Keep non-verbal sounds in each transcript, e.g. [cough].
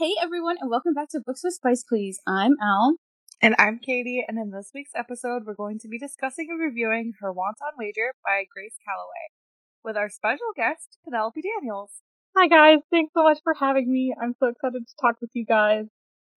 Hey everyone, and welcome back to Books with Spice Please. I'm Al. And I'm Katie, and in this week's episode, we're going to be discussing and reviewing Her Wanton Wager by Grace Callaway with our special guest, Penelope Daniels. Hi guys, thanks so much for having me. I'm so excited to talk with you guys.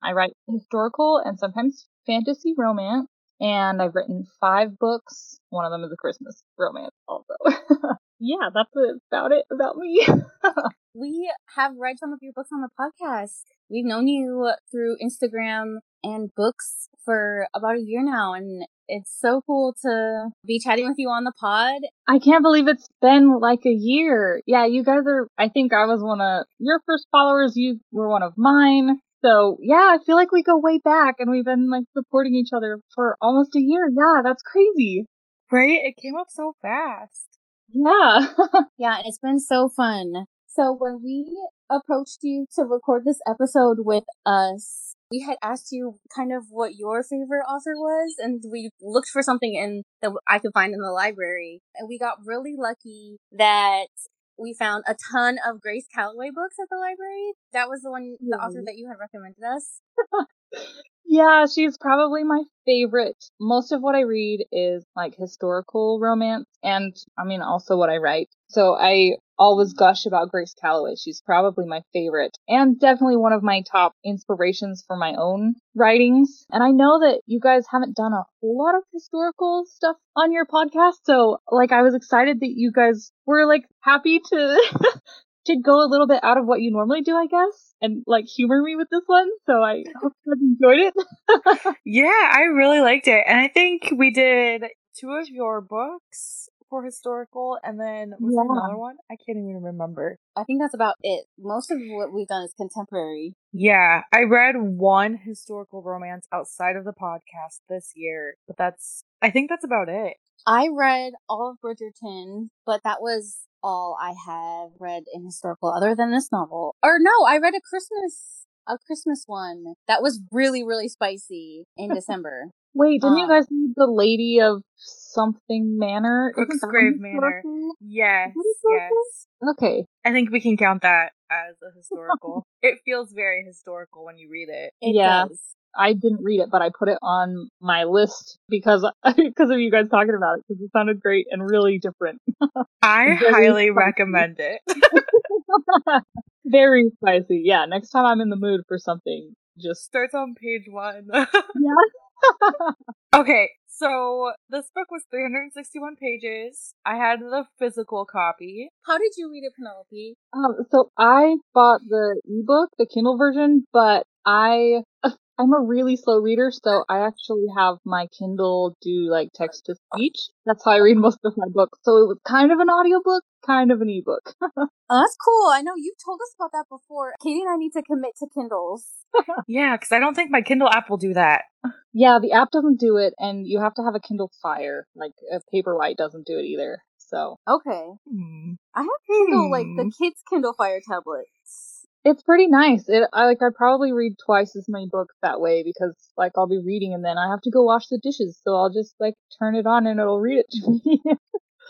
I write historical and sometimes fantasy romance, and I've written five books. One of them is a Christmas romance also. [laughs] yeah, that's about it about me. [laughs] we have read some of your books on the podcast. We've known you through Instagram and books for about a year now, and it's so cool to be chatting with you on the pod. I can't believe it's been like a year. Yeah, you guys are, I think I was one of your first followers. You were one of mine. So yeah, I feel like we go way back and we've been like supporting each other for almost a year. Yeah, that's crazy. Right? It came up so fast. Yeah. [laughs] yeah, it's been so fun. So when we approached you to record this episode with us, we had asked you kind of what your favorite author was, and we looked for something in that I could find in the library, and we got really lucky that we found a ton of Grace Callaway books at the library. That was the one, the mm-hmm. author that you had recommended us. yeah, she's probably my favorite. Most of what I read is like historical romance, and I mean also what I write. So I always gush about Grace Callaway. She's probably my favorite and definitely one of my top inspirations for my own writings. And I know that you guys haven't done a whole lot of historical stuff on your podcast. So like I was excited that you guys were like happy to [laughs] to go a little bit out of what you normally do, I guess, and like humor me with this one. So I hope you enjoyed it. [laughs] yeah, I really liked it. And I think we did two of your books for historical, and then was yeah. there another one? I can't even remember. I think that's about it. Most of what we've done is contemporary. Yeah, I read one historical romance outside of the podcast this year, but that's I think that's about it. I read all of Bridgerton, but that was all I have read in historical other than this novel. Or no, I read a Christmas a Christmas one that was really really spicy in [laughs] December. Wait, didn't um, you guys read The Lady of something Manor? Cooksgrave Manor. Yes, yes. Okay. I think we can count that as a historical. [laughs] it feels very historical when you read it. it yeah. Does. I didn't read it, but I put it on my list because [laughs] because of you guys talking about it because it sounded great and really different. I highly recommend it. Very spicy. Yeah, next time I'm in the mood for something, just starts on page one. [laughs] yeah. [laughs] okay, so this book was 361 pages. I had the physical copy. How did you read it, Penelope? Um, so I bought the ebook, the Kindle version, but I I'm a really slow reader, so I actually have my Kindle do like text to speech. That's how I read most of my books. So it was kind of an audiobook, kind of an ebook. [laughs] oh, that's cool. I know you've told us about that before. Katie and I need to commit to Kindles. [laughs] yeah, because I don't think my Kindle app will do that. Yeah, the app doesn't do it, and you have to have a Kindle Fire. Like a Paperwhite doesn't do it either. So okay, hmm. I have Kindle hmm. like the hmm. kids Kindle Fire tablet. It's pretty nice. It I like I probably read twice as many books that way because like I'll be reading and then I have to go wash the dishes, so I'll just like turn it on and it'll read it to [laughs] me.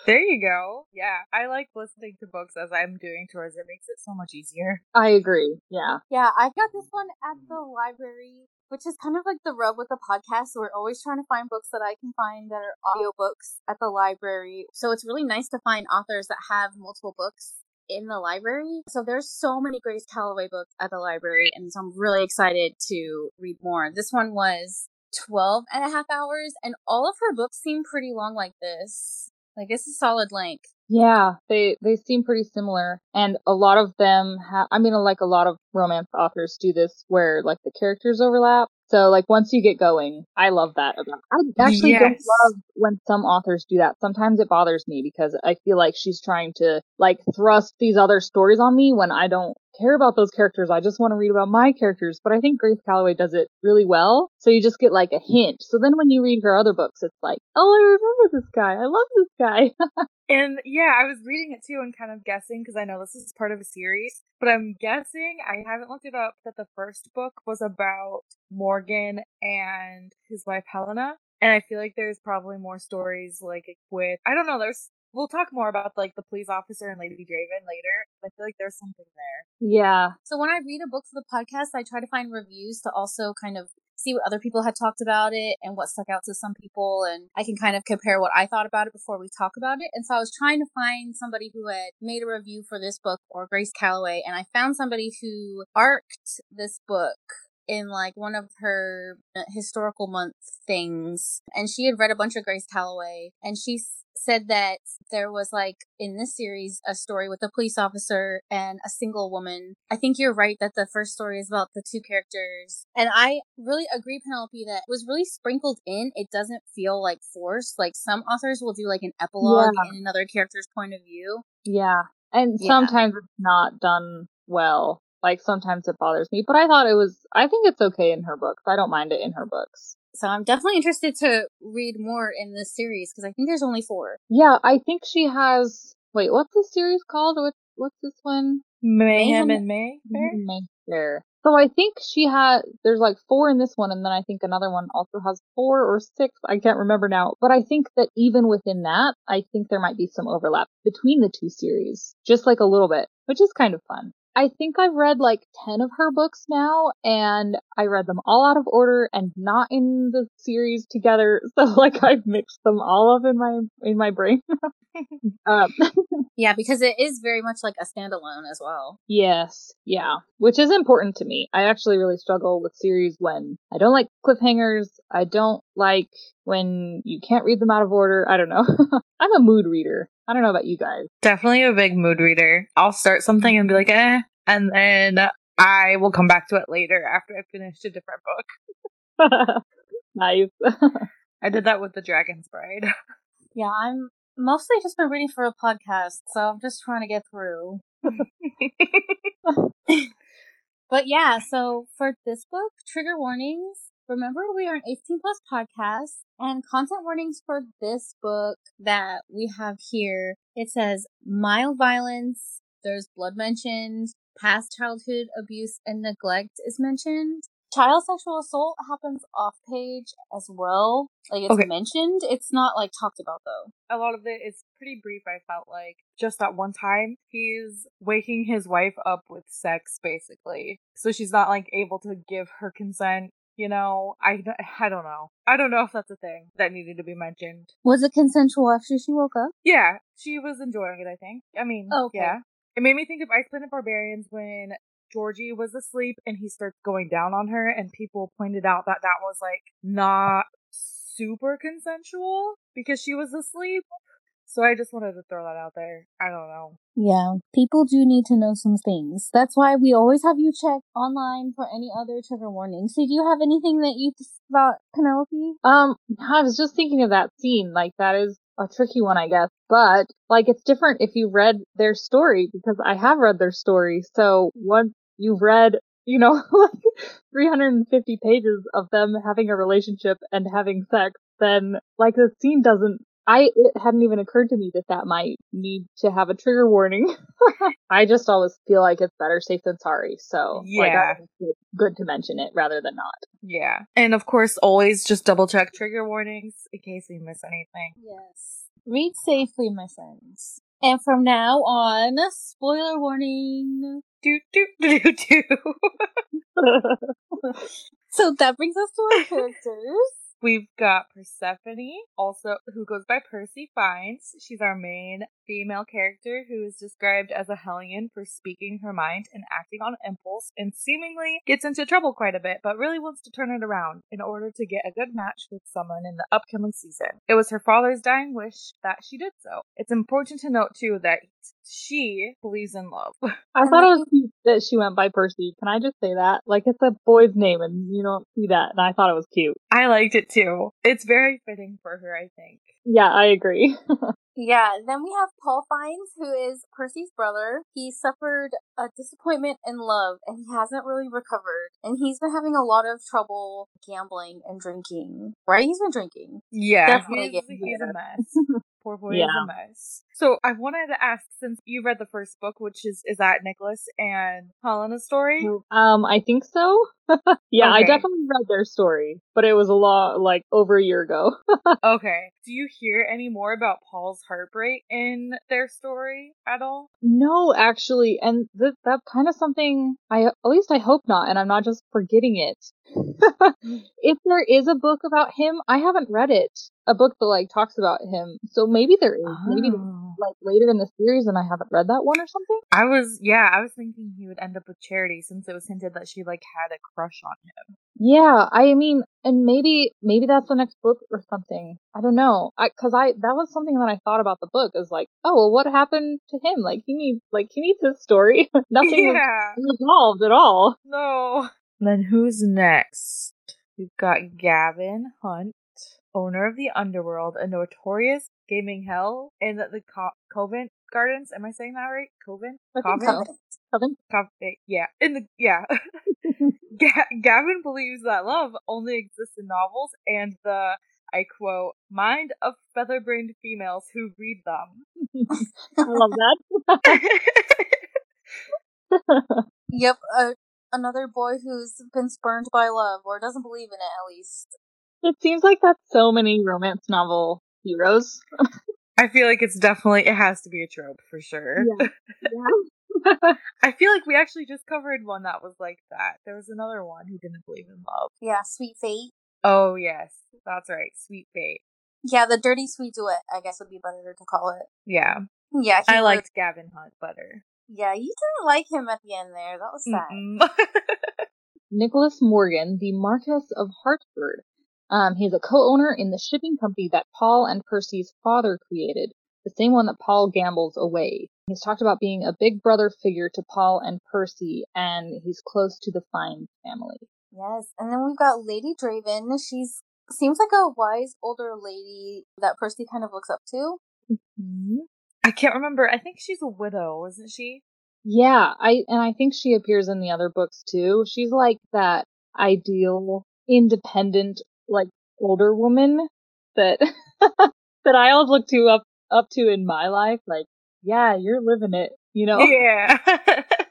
there you go. Yeah, I like listening to books as I'm doing chores. It makes it so much easier. I agree. Yeah. Yeah, I got this one at the library which is kind of like the rub with the podcast. We're always trying to find books that I can find that are audiobooks at the library. So it's really nice to find authors that have multiple books in the library. So there's so many Grace Callaway books at the library, and so I'm really excited to read more. This one was 12 and a half hours, and all of her books seem pretty long like this. Like it's a solid length. Yeah, they they seem pretty similar, and a lot of them have. I mean, like a lot of romance authors do this, where like the characters overlap. So like once you get going, I love that. I actually yes. don't love when some authors do that. Sometimes it bothers me because I feel like she's trying to like thrust these other stories on me when I don't care about those characters. I just want to read about my characters. But I think Grace Callaway does it really well. So you just get like a hint. So then when you read her other books, it's like, oh, I remember this guy. I love this guy. [laughs] and yeah, I was reading it too and kind of guessing because I know this is part of a series, but I'm guessing I haven't looked it up that the first book was about Morgan and his wife Helena. And I feel like there's probably more stories like with I don't know, there's We'll talk more about like the police officer and Lady Draven later. I feel like there's something there. Yeah. So when I read a book for the podcast, I try to find reviews to also kind of see what other people had talked about it and what stuck out to some people and I can kind of compare what I thought about it before we talk about it. And so I was trying to find somebody who had made a review for this book or Grace Callaway and I found somebody who arced this book in like one of her uh, historical month things and she had read a bunch of Grace Callaway and she said that there was like in this series a story with a police officer and a single woman. I think you're right that the first story is about the two characters. And I really agree, Penelope, that was really sprinkled in. It doesn't feel like forced. Like some authors will do like an epilogue Yeah. in another character's point of view. Yeah. And Yeah. sometimes it's not done well. Like sometimes it bothers me, but I thought it was, I think it's okay in her books. I don't mind it in her books. So I'm definitely interested to read more in this series because I think there's only four. Yeah, I think she has, wait, what's this series called? What, what's this one? Mayhem Mayhem- and Mayfair. Mayfair. So I think she had, there's like four in this one, and then I think another one also has four or six. I can't remember now. But I think that even within that, I think there might be some overlap between the two series. Just like a little bit, which is kind of fun. I think I've read like 10 of her books now, and I read them all out of order and not in the series together. [laughs] So like I've mixed them all up in my, in my brain. [laughs] um, [laughs] Yeah, because it is very much like a standalone as well. Yes, yeah, which is important to me. I actually really struggle with series when I don't like cliffhangers. I don't like when you can't read them out of order. I don't know. I'm a mood reader. I don't know about you guys. Definitely a big mood reader. I'll start something and be like, eh, and then I will come back to it later after I finished a different book. [laughs] [laughs] nice. [laughs] I did that with The Dragon's Bride. Yeah, I'm mostly just been reading for a podcast, so I'm just trying to get through. But yeah, so for this book, trigger warnings. Remember, we are an 18 plus podcast and content warnings for this book that we have here. It says mild violence. There's blood mentioned. Past childhood abuse and neglect is mentioned. Child sexual assault happens off page as well. Like it's Okay. mentioned. It's not like talked about though. a lot of it is pretty brief, I felt like. Just at one time, he's waking his wife up with sex, basically. So she's not, like, able to give her consent. You know, I, I don't know. I don't know if that's a thing that needed to be mentioned. Was it consensual after she woke up? Yeah, she was enjoying it, I think. I mean, Oh, okay. yeah. It made me think of Ice Planet Barbarians when Georgie was asleep and he starts going down on her, and people pointed out that that was, like, not super consensual because she was asleep. So I just wanted to throw that out there. I don't know. Yeah, people do need to know some things. That's why we always have you check online for any other trigger warnings. So do you have anything that you thought, Penelope? um, I was just thinking of that scene. Like that is a tricky one, I guess. But like it's different if you read their story because I have read their story. So once you've read, you know, [laughs] like 350 pages of them having a relationship and having sex, then like the scene doesn't. I it hadn't even occurred to me that that might need to have a trigger warning. [laughs] I just always feel like it's better safe than sorry. So like, Yeah. think it's good to mention it rather than not. Yeah. And of course, always just double check trigger warnings in case we miss anything. Yes. Read safely, my friends. And from now on, spoiler warning. Do, do, do, do, do. [laughs] So that brings us to our characters. We've got Persephone, also who goes by Percy Fines. She's our main female character who is described as a hellion for speaking her mind and acting on impulse and seemingly gets into trouble quite a bit, but really wants to turn it around in order to get a good match with someone in the upcoming season. It was her father's dying wish that she did so. It's important to note too that she believes in love. [laughs] I thought it was cute that she went by Percy. Can I just say that? Like it's a boy's name and you don't see that and I thought it was cute. I liked it too. It's very fitting for her, I think. Yeah, I agree. [laughs] Yeah, then we have Paul Fines, who is Percy's brother. He suffered a disappointment in love and he hasn't really recovered. And he's been having a lot of trouble gambling and drinking. Right? He's been drinking. Yeah, Definitely he's, getting he's a mess. [laughs] Poor boy is Yeah. a mess. So I wanted to ask, since you read the first book, which is is that Nicholas and Helena's story? um, I think so. [laughs] yeah, I definitely read their story, but it was a lot like over a year ago. [laughs] Okay. Do you hear any more about Paul's heartbreak in their story at all? no, actually, and th- that's kind of something I at least I hope not, and I'm not just forgetting it. [laughs] if there is a book about him, I haven't read it. A book that like talks about him, so maybe there is. Maybe Oh. Like later in the series, and I haven't read that one or something. I was yeah, I was thinking he would end up with Charity since it was hinted that she like had a crush on him. Yeah, I mean, and maybe maybe that's the next book or something. I don't know. I cuz I that was something that I thought about the book is like, oh, well what happened to him? Like he needs like he needs his story. [laughs] Nothing yeah. resolved at all. No. Then who's next? We've got Gavin Hunt, owner of the Underworld, a notorious gaming hell in the Co- Covent Gardens. Am I saying that right? Covent? I think Covent? Covent? Yeah. In the yeah. [laughs] Ga- Gavin believes that love only exists in novels and the I quote mind of feather-brained females who read them. [laughs] I love that. [laughs] Yep, uh, another boy who's been spurned by love or doesn't believe in it at least. it seems like that's so many romance novel heroes. I feel like it's definitely it has to be a trope for sure. Yeah. [laughs] Yeah. I feel like we actually just covered one that was like that. There was another one who didn't believe in love. Yeah, sweet fate. Oh yes, that's right, Sweet Fate. Yeah, the dirty sweet duet, I guess would be better to call it. Yeah, Yeah, I was- liked Gavin Hunt better. Yeah, you didn't like him at the end there. That was sad. [laughs] Nicholas Morgan, the Marquess of Hartford. Um, he's a co-owner in the shipping company that Paul and Percy's father created, the same one that Paul gambles away. He's talked about being a big brother figure to Paul and Percy, and he's close to the Fine family. Yes, and then we've got Lady Draven. She's seems like a wise older lady that Percy kind of looks up to. Mhm. I can't remember. I think she's a widow, isn't she? Yeah, I and I think she appears in the other books too. She's like that ideal, independent, like older woman that [laughs] that I always look to up up to in my life. Like, yeah, you're living it, you know. Yeah, yeah. [laughs]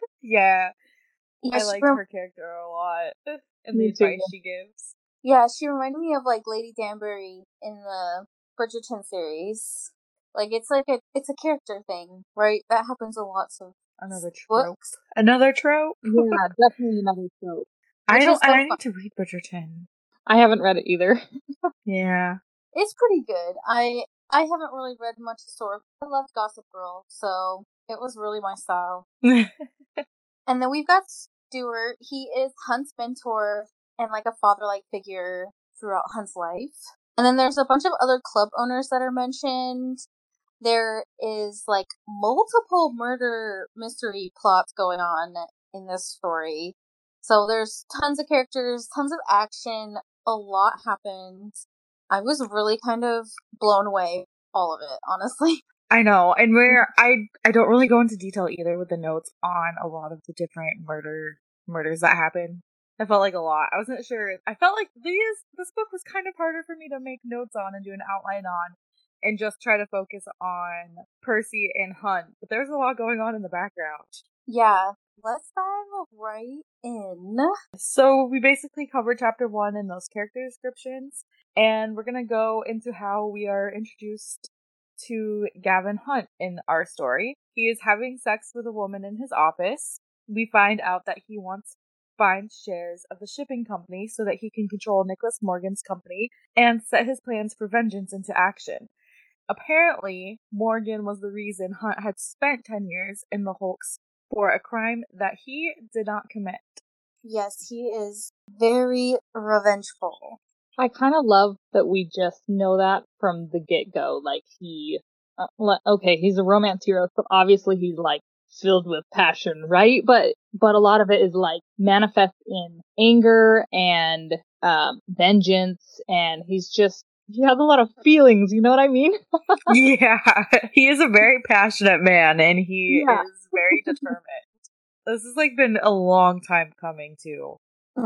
Yeah, I like rem- her character a lot, and the Me too. advice she gives. Yeah, she reminded me of like Lady Danbury in the Bridgerton series. Like it's like a it's a character thing, right? That happens a lot. So Another trope. books. Another trope. Yeah, definitely another trope. I Which don't. is so I fun. need to read Bridgerton. I haven't read it either. [laughs] Yeah. It's pretty good. I I haven't really read much historical. I loved Gossip Girl, so it was really my style. [laughs] And then we've got Stuart. He is Hunt's mentor and like a father like figure throughout Hunt's life. And then there's a bunch of other club owners that are mentioned. There is like multiple murder mystery plots going on in this story. So there's tons of characters, tons of action, a lot happened. I was really kind of blown away all of it, [laughs] honestly. I know, and where I I don't really go into detail either with the notes on a lot of the different murder murders that happen. I felt like a lot. I wasn't sure. I felt like these this book was kind of harder for me to make notes on and do an outline on, and just try to focus on Percy and Hunt. But there's a lot going on in the background. Yeah, let's dive right in. So we basically covered chapter one and those character descriptions, and we're gonna go into how we are introduced to Gavin Hunt in our story. He is having sex with a woman in his office. We find out that he wants find shares of the shipping company so that he can control Nicholas Morgan's company and set his plans for vengeance into action. Apparently, Morgan was the reason Hunt had spent 10 years in the hulks for a crime that he did not commit. Yes, he is very revengeful. I kind of love that we just know that from the get go. Like he, uh, okay, he's a romance hero, so obviously he's like filled with passion, right? But but a lot of it is like manifest in anger and um, vengeance, and he's just he has a lot of feelings. You know what I mean? [laughs] yeah, he is a very passionate man and he Yeah. is very determined. This has like been a long time coming too.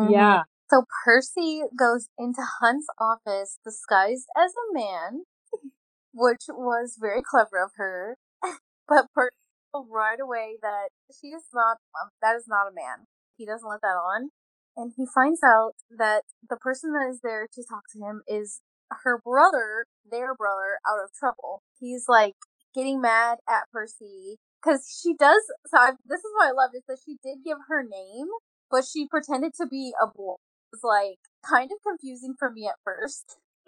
Yeah, So Percy goes into Hunt's office disguised as a man, which was very clever of her. [laughs] but Percy knew right away that she is not. Um, that is not a man. He doesn't let that on. and he finds out that the person that is there to talk to him is her brother, their brother, out of trouble. He's like getting mad at Percy because she does. So I, this is what I loved is that she did give her name, but she pretended to be a boy. It was like kind of confusing for me at first. [laughs]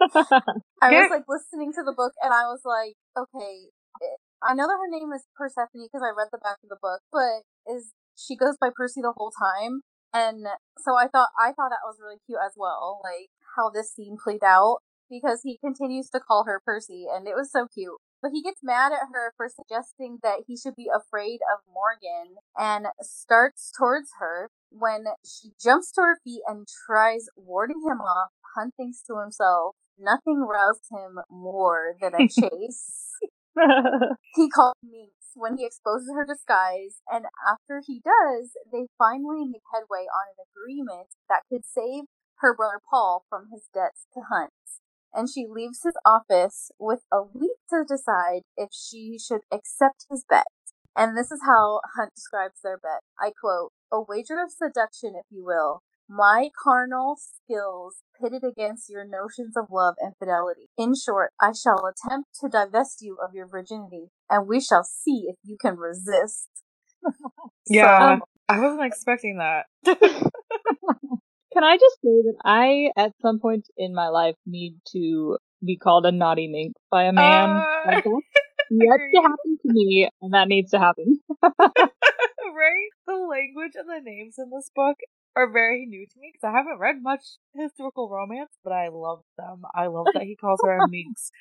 I was like listening to the book and I was like, okay, eh, I know that her name is Persephone because I read the back of the book, but is she goes by Percy the whole time? And so I thought I thought that was really cute as well, like how this scene played out because he continues to call her Percy and it was so cute. But he gets mad at her for suggesting that he should be afraid of Morgan and starts towards her when she jumps to her feet and tries warding him off. Hunt thinks to himself, nothing roused him more than a chase. [laughs] he calls Minx when he exposes her disguise, and after he does, they finally make headway on an agreement that could save her brother Paul from his debts to Hunt. And she leaves his office with a leap to decide if she should accept his bet. And this is how Hunt describes their bet. I quote, a wager of seduction, if you will, my carnal skills pitted against your notions of love and fidelity. In short, I shall attempt to divest you of your virginity, and we shall see if you can resist. yeah, so, um, I wasn't expecting that. [laughs] can I just say that I, at some point in my life, need to be called a naughty mink by a man? Uh, yet to happen to me, and that needs to happen. [laughs] [laughs] right? The language and the names in this book are very new to me because I haven't read much historical romance, but I love them. I love that he calls her a [laughs] minx.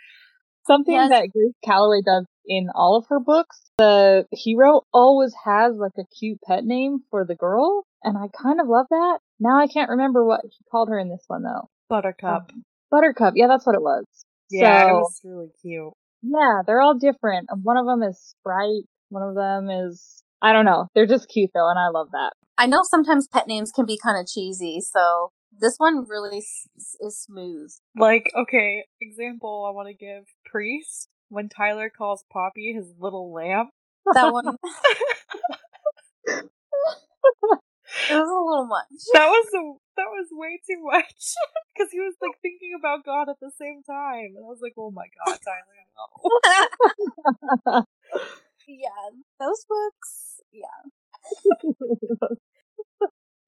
Something yes. that Grace Callaway does in all of her books, the hero always has like a cute pet name for the girl, and I kind of love that. Now I can't remember what he called her in this one though. Buttercup. Um, Buttercup, yeah, that's what it was. Yeah, so, it was really cute. Yeah, they're all different. One of them is Sprite. One of them is I don't know. They're just cute though, and I love that. I know sometimes pet names can be kind of cheesy, so this one really is, is smooth. Like, okay, example I want to give Priest when Tyler calls Poppy his little lamb. That [laughs] one. [laughs] [laughs] it was a little much. That was a, that was way too much [laughs] because he was like thinking about God at the same time, and I was like, "Oh my God, [laughs] Tyler, no." [laughs] yeah, those books, yeah.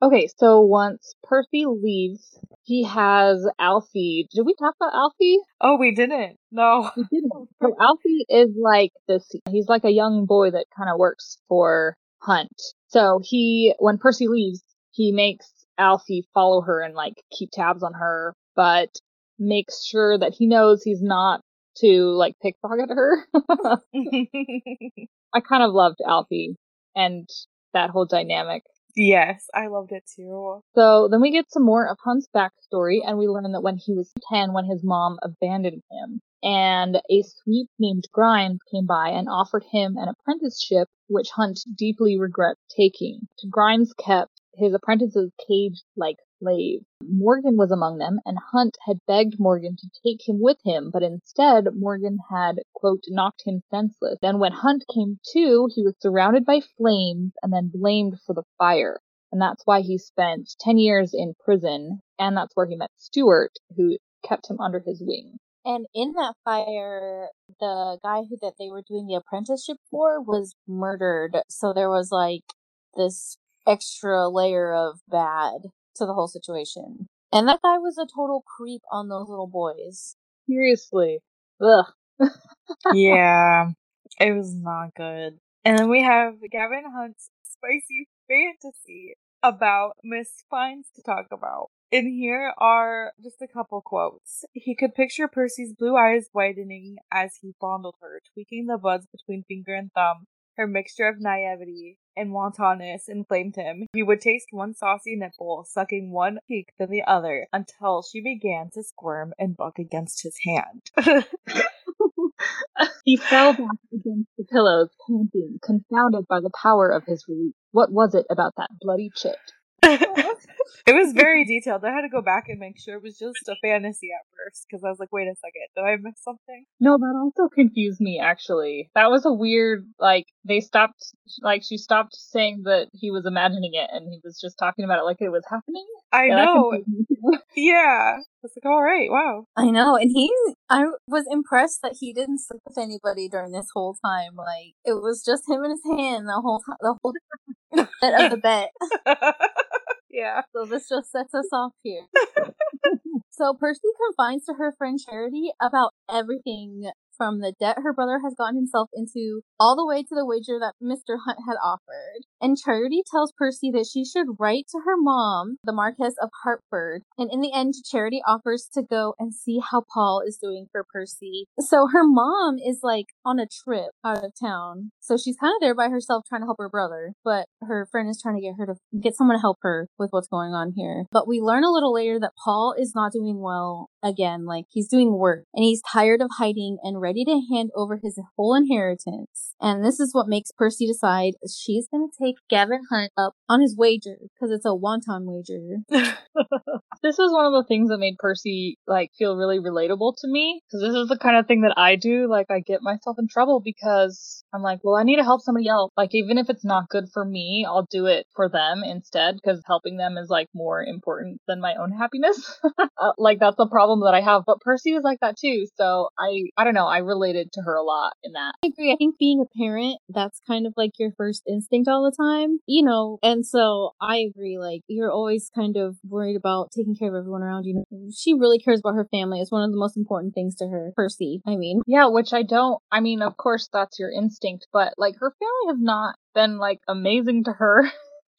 okay, so once Percy leaves, he has Alfie. Did we talk about Alfie? Oh, we didn't. No, we didn't. So Alfie is like this. He's like a young boy that kind of works for Hunt. So he, when Percy leaves, he makes Alfie follow her and like keep tabs on her, but makes sure that he knows he's not to like pickpocket her. [laughs] I kind of loved Alfie and that whole dynamic. Yes, I loved it too. So then we get some more of Hunt's backstory, and we learn that when he was 10, when his mom abandoned him, and a sweep named Grimes came by and offered him an apprenticeship, which Hunt deeply regrets taking. Grimes kept his apprentices caged like slaves. Morgan was among them, and Hunt had begged Morgan to take him with him, but instead Morgan had, quote, knocked him senseless. Then when Hunt came to, he was surrounded by flames and then blamed for the fire. And that's why he spent 10 years in prison, and that's where he met Stuart, who kept him under his wing. And in that fire, the guy who that they were doing the apprenticeship for was murdered. So there was like this extra layer of bad to the whole situation. And that guy was a total creep on those little boys. Seriously. Ugh. [laughs] yeah. It was not good. And then we have Gavin Hunt's spicy fantasy about Miss Fines to talk about. And here are just a couple quotes. He could picture Percy's blue eyes widening as he fondled her, tweaking the buds between finger and thumb. Her mixture of naivety and wantonness inflamed him. He would taste one saucy nipple, sucking one cheek then the other, until she began to squirm and buck against his hand. [laughs] he fell back against the pillows, panting, confounded by the power of his release. What was it about that bloody chit? [laughs] it was very detailed. I had to go back and make sure it was just a fantasy at first because I was like, wait a second, did I miss something? No, that also confused me actually. That was a weird, like, they stopped, like, she stopped saying that he was imagining it and he was just talking about it like it was happening. I Yeah, know. [laughs] Yeah. It's like, all right, wow. I know, and he, I was impressed that he didn't sleep with anybody during this whole time. Like it was just him and his hand the whole time, the whole [laughs] bit of the bet. Yeah. [laughs] So this just sets us off here. [laughs] so Percy confides to her friend Charity about everything from the debt her brother has gotten himself into all the way to the wager that Mr. Hunt had offered. And Charity tells Percy that she should write to her mom, the Marquess of Hartford. And in the end, Charity offers to go and see how Paul is doing for Percy. So her mom is like on a trip out of town. So she's kind of there by herself trying to help her brother, but her friend is trying to get her to get someone to help her with what's going on here. But we learn a little later that Paul is not doing well again. Like he's doing work and he's tired of hiding and ready to hand over his whole inheritance. And this is what makes Percy decide she's going to take Gavin Hunt up on his wager because it's a wanton wager. [laughs] [laughs] this was one of the things that made Percy like feel really relatable to me because this is the kind of thing that I do. Like I get myself in trouble because I'm like, well, I need to help somebody else. Like even if it's not good for me, I'll do it for them instead because helping them is like more important than my own happiness. [laughs] uh, like that's a problem that I have. But Percy was like that too. So I, I don't know. I related to her a lot in that. I agree. I think being a parent, that's kind of like your first instinct all the time, you know, and so I agree. Like, you're always kind of worried about taking care of everyone around you. She really cares about her family. It's one of the most important things to her. Percy, I mean. Yeah, which I don't. I mean, of course that's your instinct, but like her family has not been like amazing to her.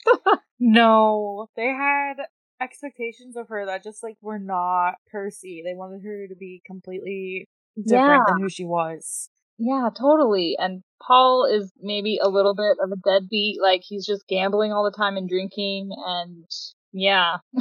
[laughs] No, they had expectations of her that just like were not Percy. They wanted her to be completely different Yeah. than who she was. Yeah, totally. And Paul is maybe a little bit of a deadbeat. Like he's just gambling all the time and drinking and yeah. [laughs]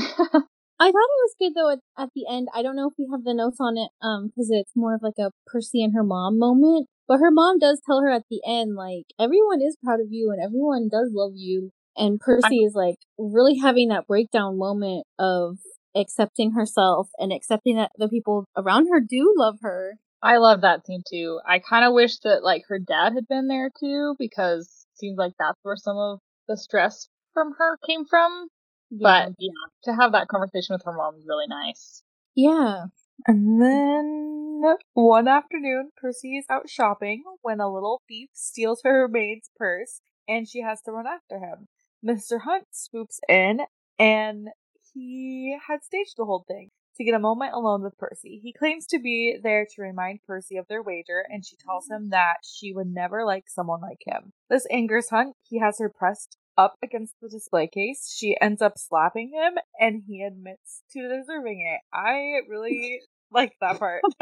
I thought it was good though at, at the end. I don't know if we have the notes on it, um, because it's more of like a Percy and her mom moment. But her mom does tell her at the end, like, everyone is proud of you and everyone does love you. And Percy is like really having that breakdown moment of accepting herself and accepting that the people around her do love her. I love that scene too. I kind of wish that like her dad had been there too because it seems like that's where some of the stress from her came from. But yeah, to have that conversation with her mom is really nice. yeah. And then one afternoon, Percy is out shopping when a little thief steals her maid's purse and she has to run after him. Mr. Hunt swoops in and he had staged the whole thing to get a moment alone with Percy. He claims to be there to remind Percy of their wager and she tells him that she would never like someone like him. This angers Hunt. He has her pressed up against the display case. She ends up slapping him and he admits to deserving it. I really [laughs] like that part. [laughs]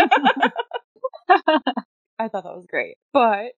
I thought that was great. But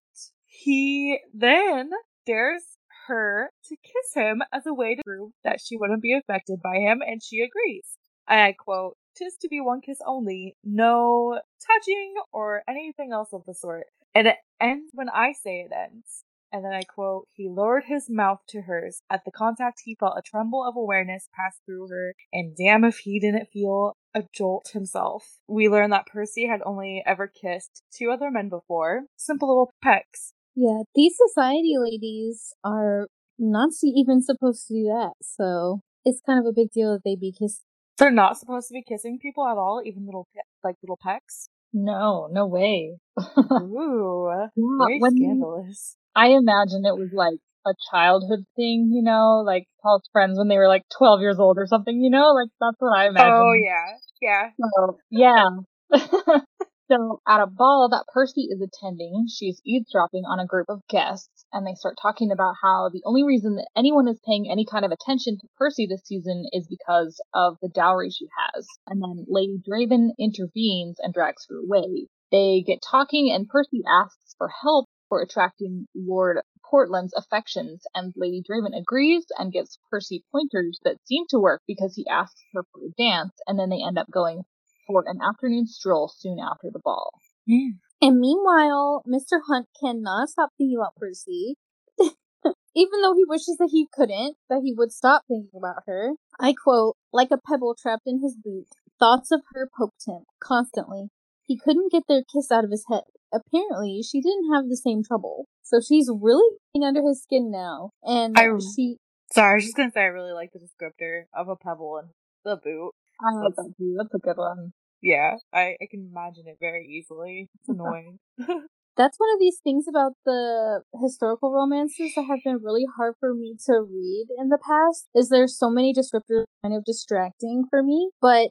he then dares her to kiss him as a way to prove that she wouldn't be affected by him, and she agrees. I quote, Tis to be one kiss only, no touching or anything else of the sort. And it ends when I say it ends. And then I quote, He lowered his mouth to hers. At the contact, he felt a tremble of awareness pass through her, and damn if he didn't feel a jolt himself. We learn that Percy had only ever kissed two other men before. Simple little pecks. Yeah. These society ladies are not even supposed to do that. So it's kind of a big deal that they be kissed. They're not supposed to be kissing people at all, even little pe- like little pecks. No, no way. Ooh, [laughs] very scandalous. I imagine it was like a childhood thing, you know, like Paul's friends when they were like 12 years old or something, you know, like that's what I oh, imagine. Oh yeah, yeah. So, yeah. [laughs] so at a ball that Percy is attending, she's eavesdropping on a group of guests and they start talking about how the only reason that anyone is paying any kind of attention to Percy this season is because of the dowry she has. And then Lady Draven intervenes and drags her away. They get talking and Percy asks for help for attracting Lord Portland's affections, and Lady Draven agrees and gives Percy pointers that seem to work because he asks her for a dance, and then they end up going for an afternoon stroll soon after the ball. Mm. And meanwhile, Mr. Hunt cannot stop thinking about Percy. [laughs] Even though he wishes that he couldn't, that he would stop thinking about her. I quote, like a pebble trapped in his boot, thoughts of her poked him constantly. He couldn't get their kiss out of his head. Apparently, she didn't have the same trouble. So she's really getting under his skin now. And I- she Sorry, I was just gonna say I really like the descriptor of a pebble and the boot. I like that too. That's a good one. Yeah, I, I can imagine it very easily. It's [laughs] annoying. [laughs] that's one of these things about the historical romances that have been really hard for me to read in the past is there's so many descriptors kind of distracting for me but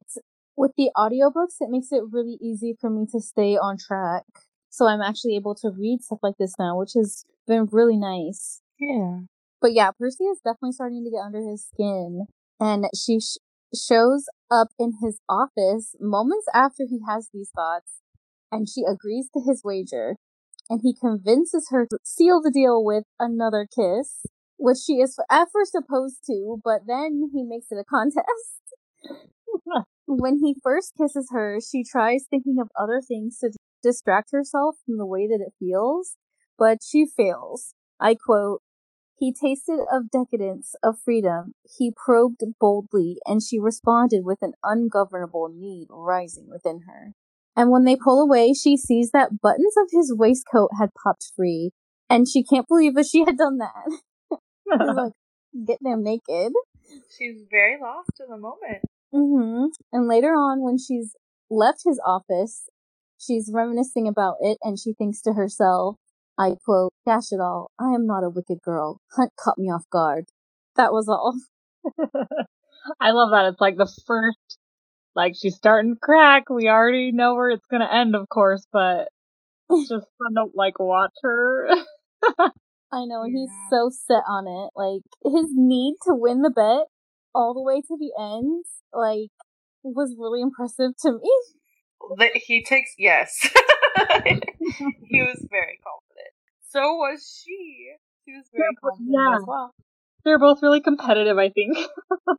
with the audiobooks it makes it really easy for me to stay on track so i'm actually able to read stuff like this now which has been really nice yeah. but yeah percy is definitely starting to get under his skin and she sh- shows up in his office moments after he has these thoughts and she agrees to his wager and he convinces her to seal the deal with another kiss, which she is at first opposed to, but then he makes it a contest. [laughs] when he first kisses her, she tries thinking of other things to distract herself from the way that it feels, but she fails. I quote, he tasted of decadence, of freedom. He probed boldly, and she responded with an ungovernable need rising within her. And when they pull away, she sees that buttons of his waistcoat had popped free, and she can't believe that she had done that. [laughs] Like, get them naked. She's very lost in the moment. hmm And later on, when she's left his office, she's reminiscing about it, and she thinks to herself, I quote, Dash it all, I am not a wicked girl. Hunt caught me off guard. That was all. [laughs] I love that. It's like the first, like she's starting to crack. We already know where it's gonna end, of course, but it's just [laughs] fun to like watch her. [laughs] I know, and he's Yeah. so set on it. Like, his need to win the bet all the way to the end, like, was really impressive to me. That he takes yes. he was very confident. So was she. She was very confident yeah. as well. They're both really competitive, I think. [laughs]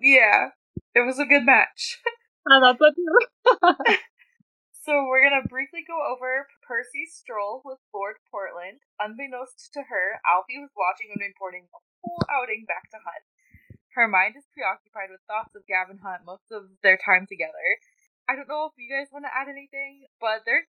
Yeah. It was a good match. I love that too. So we're gonna briefly go over Percy's stroll with Lord Portland. Unbeknownst to her, Alfie was watching and reporting the whole outing back to Hunt. Her mind is preoccupied with thoughts of Gavin Hunt most of their time together. I don't know if you guys want to add anything, but their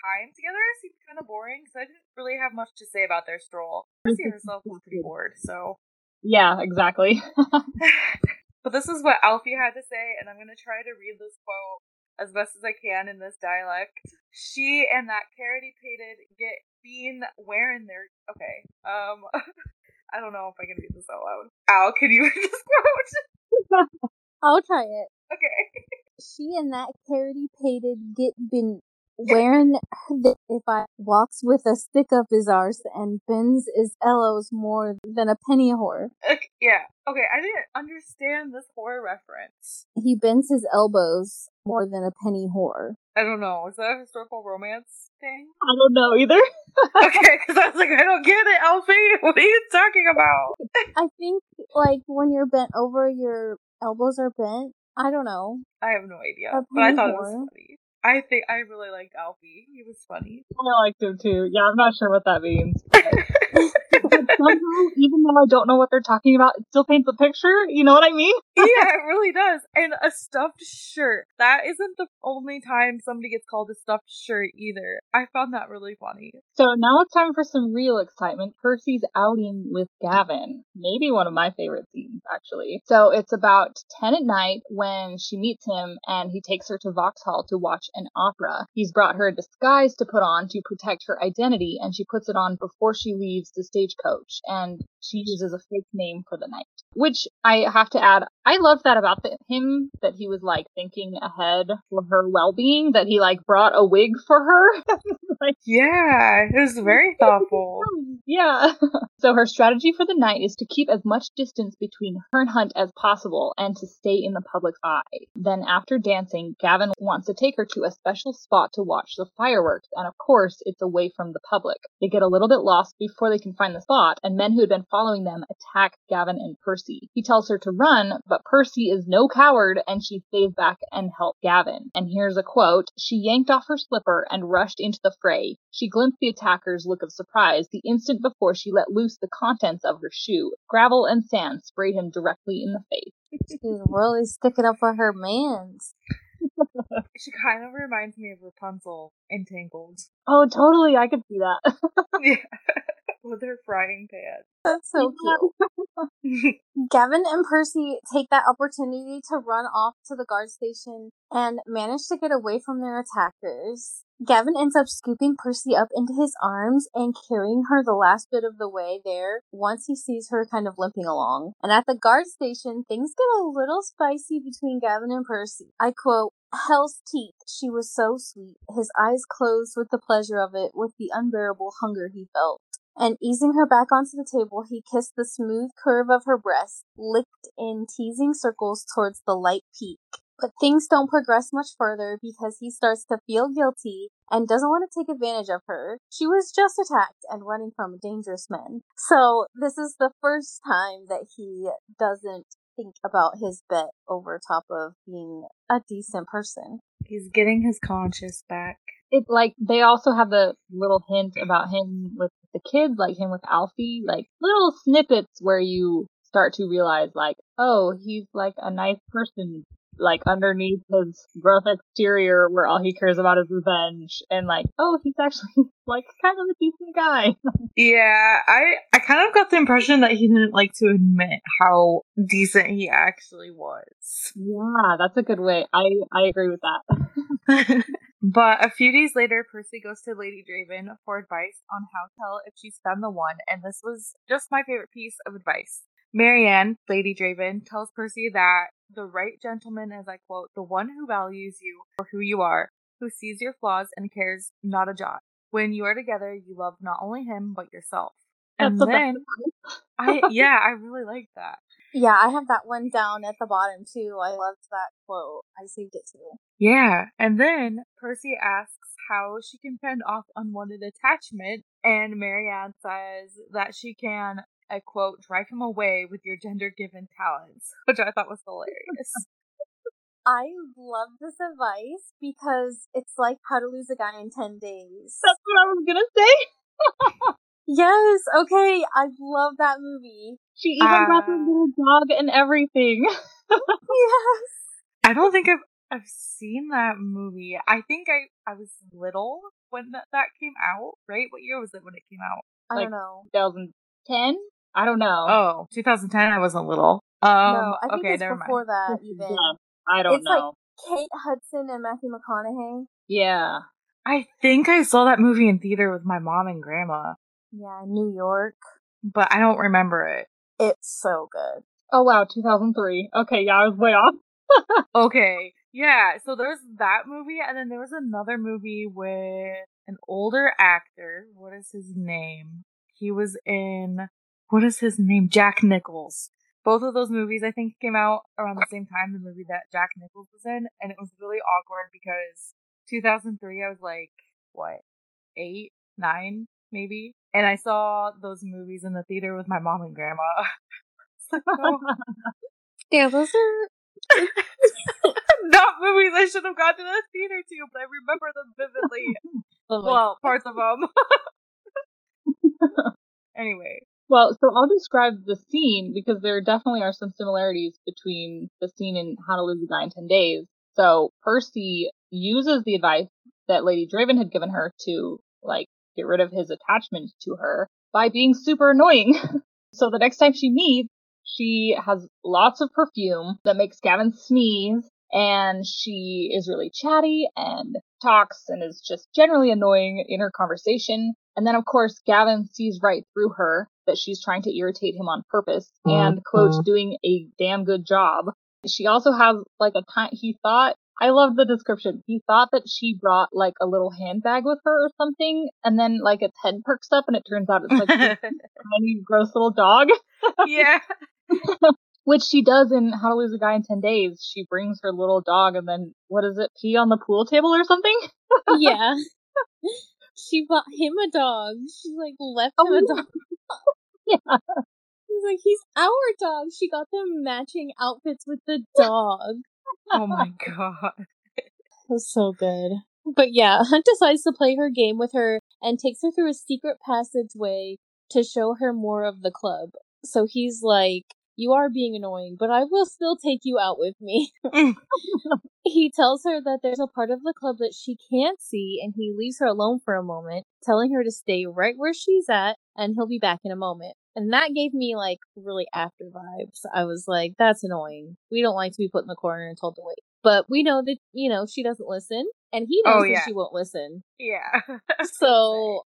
time together seemed kind of boring, so I didn't really have much to say about their stroll. Percy [laughs] herself was pretty bored, so. yeah, exactly. [laughs] [laughs] But this is what Alfie had to say, and I'm gonna try to read this quote as best as I can in this dialect. She and that carroty pated get been wearing their okay. Um I don't know if I can read this out loud. Al, can you read this quote? I'll try it. Okay. She and that carroty pated get been wearing if I walks with a stick up his arse and bends his elbows more than a penny whore. okay. Yeah. Okay, I didn't understand this horror reference. He bends his elbows more than a penny whore. I don't know. Is that a historical romance thing? I don't know either. [laughs] Okay, because I was like, I don't get it, Alfie. [laughs] What are you talking about? [laughs] I think like when you're bent over, your elbows are bent. I don't know. I have no idea, but I penny thought it was funny. I think I really liked Alfie. He was funny. I liked him too. Yeah, I'm not sure what that means. [laughs] Somehow, even though I don't know what they're talking about, it still paints a picture. You know what I mean? [laughs] yeah, it really does. And a stuffed shirt. That isn't the only time somebody gets called a stuffed shirt either. I found that really funny. So now it's time for some real excitement. Percy's outing with Gavin. Maybe one of my favorite scenes, actually. So it's about 10 at night when she meets him and he takes her to Vauxhall to watch an opera. He's brought her a disguise to put on to protect her identity and she puts it on before she leaves the stagecoach and she uses a fake name for the night. Which I have to add, I love that about the, him that he was like thinking ahead for her well-being, that he like brought a wig for her. [laughs] like, Yeah, it was very [laughs] thoughtful. yeah. [laughs] so her strategy for the night is to keep as much distance between her and Hunt as possible and to stay in the public's eye. Then after dancing, Gavin wants to take her to a special spot to watch the fireworks, and of course, it's away from the public. They get a little bit lost before they can find the spot, and men who had been following them attack Gavin and Percy. He tells her to run, but Percy is no coward and she stays back and helps Gavin. And here's a quote She yanked off her slipper and rushed into the fray. She glimpsed the attacker's look of surprise the instant before she let loose the contents of her shoe. Gravel and sand sprayed him directly in the face. [laughs] She's really sticking up for her mans. [laughs] She kind of reminds me of Rapunzel entangled. Oh, totally. I could see that. [laughs] yeah. With her frying pan. That's so cute. [laughs] Gavin and Percy take that opportunity to run off to the guard station and manage to get away from their attackers. Gavin ends up scooping Percy up into his arms and carrying her the last bit of the way there once he sees her kind of limping along. And at the guard station, things get a little spicy between Gavin and Percy. I quote, Hell's teeth. She was so sweet. His eyes closed with the pleasure of it, with the unbearable hunger he felt. And easing her back onto the table, he kissed the smooth curve of her breast, licked in teasing circles towards the light peak. But things don't progress much further because he starts to feel guilty and doesn't want to take advantage of her. She was just attacked and running from a dangerous men. So this is the first time that he doesn't think about his bet over top of being a decent person. He's getting his conscience back. It like they also have the little hint about him with the kids, like him with Alfie, like little snippets where you start to realize like, oh, he's like a nice person like underneath his rough exterior where all he cares about is revenge and like oh he's actually [laughs] like kind of a decent guy. [laughs] Yeah i i kind of got the impression that he didn't like to admit how decent he actually was. Yeah that's a good way. I i agree with that [laughs] but a few days later percy goes to lady draven for advice on how to tell if she's found the one and this was just my favorite piece of advice Marianne, Lady Draven, tells Percy that the right gentleman is, I quote, the one who values you for who you are, who sees your flaws and cares not a jot. When you are together, you love not only him, but yourself. And That's then, I, yeah, I really like that. Yeah, I have that one down at the bottom too. I loved that quote. I saved it too. Yeah, and then Percy asks how she can fend off unwanted attachment, and Marianne says that she can I quote, drive him away with your gender given talents, [laughs] which I thought was hilarious. [laughs] I love this advice because it's like how to lose a guy in 10 days. That's what I was gonna say. [laughs] yes, okay, I love that movie. She even uh, brought the little dog and everything. [laughs] yes. I don't think I've I've seen that movie. I think I I was little when that, that came out, right? What year was it when it came out? I like don't know. 2010? I don't know. Oh, 2010. I wasn't little. Um, no, I think okay, it's never before mind. that even. Yeah, I don't it's know. like Kate Hudson and Matthew McConaughey. Yeah. I think I saw that movie in theater with my mom and grandma. Yeah, New York. But I don't remember it. It's so good. Oh wow, 2003. Okay, yeah, I was way off. [laughs] okay. Yeah, so there's that movie, and then there was another movie with an older actor. What is his name? He was in what is his name? Jack Nichols. Both of those movies, I think, came out around the same time. The movie that Jack Nichols was in, and it was really awkward because 2003, I was like, what, eight, nine, maybe, and I saw those movies in the theater with my mom and grandma. [laughs] oh. yeah, those are [laughs] not movies I should have gone to the theater to, but I remember them vividly. [laughs] well, parts of them. anyway, well, so I'll describe the scene because there definitely are some similarities between the scene in How to Lose a Guy in 10 Days. So Percy uses the advice that Lady Draven had given her to, like, get rid of his attachment to her by being super annoying. [laughs] so the next time she meets, she has lots of perfume that makes Gavin sneeze, and she is really chatty and talks and is just generally annoying in her conversation. And then, of course, Gavin sees right through her that she's trying to irritate him on purpose mm-hmm. and, quote, doing a damn good job. She also has like a time, he thought, I love the description. He thought that she brought like a little handbag with her or something, and then like its head perks up and it turns out it's like [laughs] a tiny, gross little dog. yeah. [laughs] Which she does in How to Lose a Guy in 10 Days. She brings her little dog and then, what is it, pee on the pool table or something? [laughs] yeah. She bought him a dog. She like left oh, him oh, a dog. yeah. He's like, he's our dog. She got them matching outfits with the dog. Oh my god. Was so good. But yeah, [laughs] Hunt decides to play her game with her and takes her through a secret passageway to show her more of the club. So he's like, You are being annoying, but I will still take you out with me. [laughs] [laughs] he tells her that there's a part of the club that she can't see, and he leaves her alone for a moment, telling her to stay right where she's at, and he'll be back in a moment. And that gave me like really after vibes. I was like, that's annoying. We don't like to be put in the corner and told to wait. But we know that, you know, she doesn't listen, and he oh, knows Oh, that she won't listen. Yeah. [laughs] So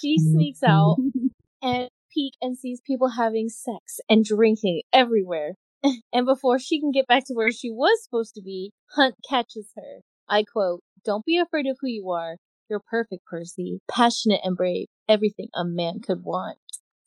she sneaks out [laughs] and peek and sees people having sex and drinking everywhere. [laughs] and before she can get back to where she was supposed to be, Hunt catches her. I quote, Don't be afraid of who you are. You're perfect, Percy. Passionate and brave. Everything a man could want.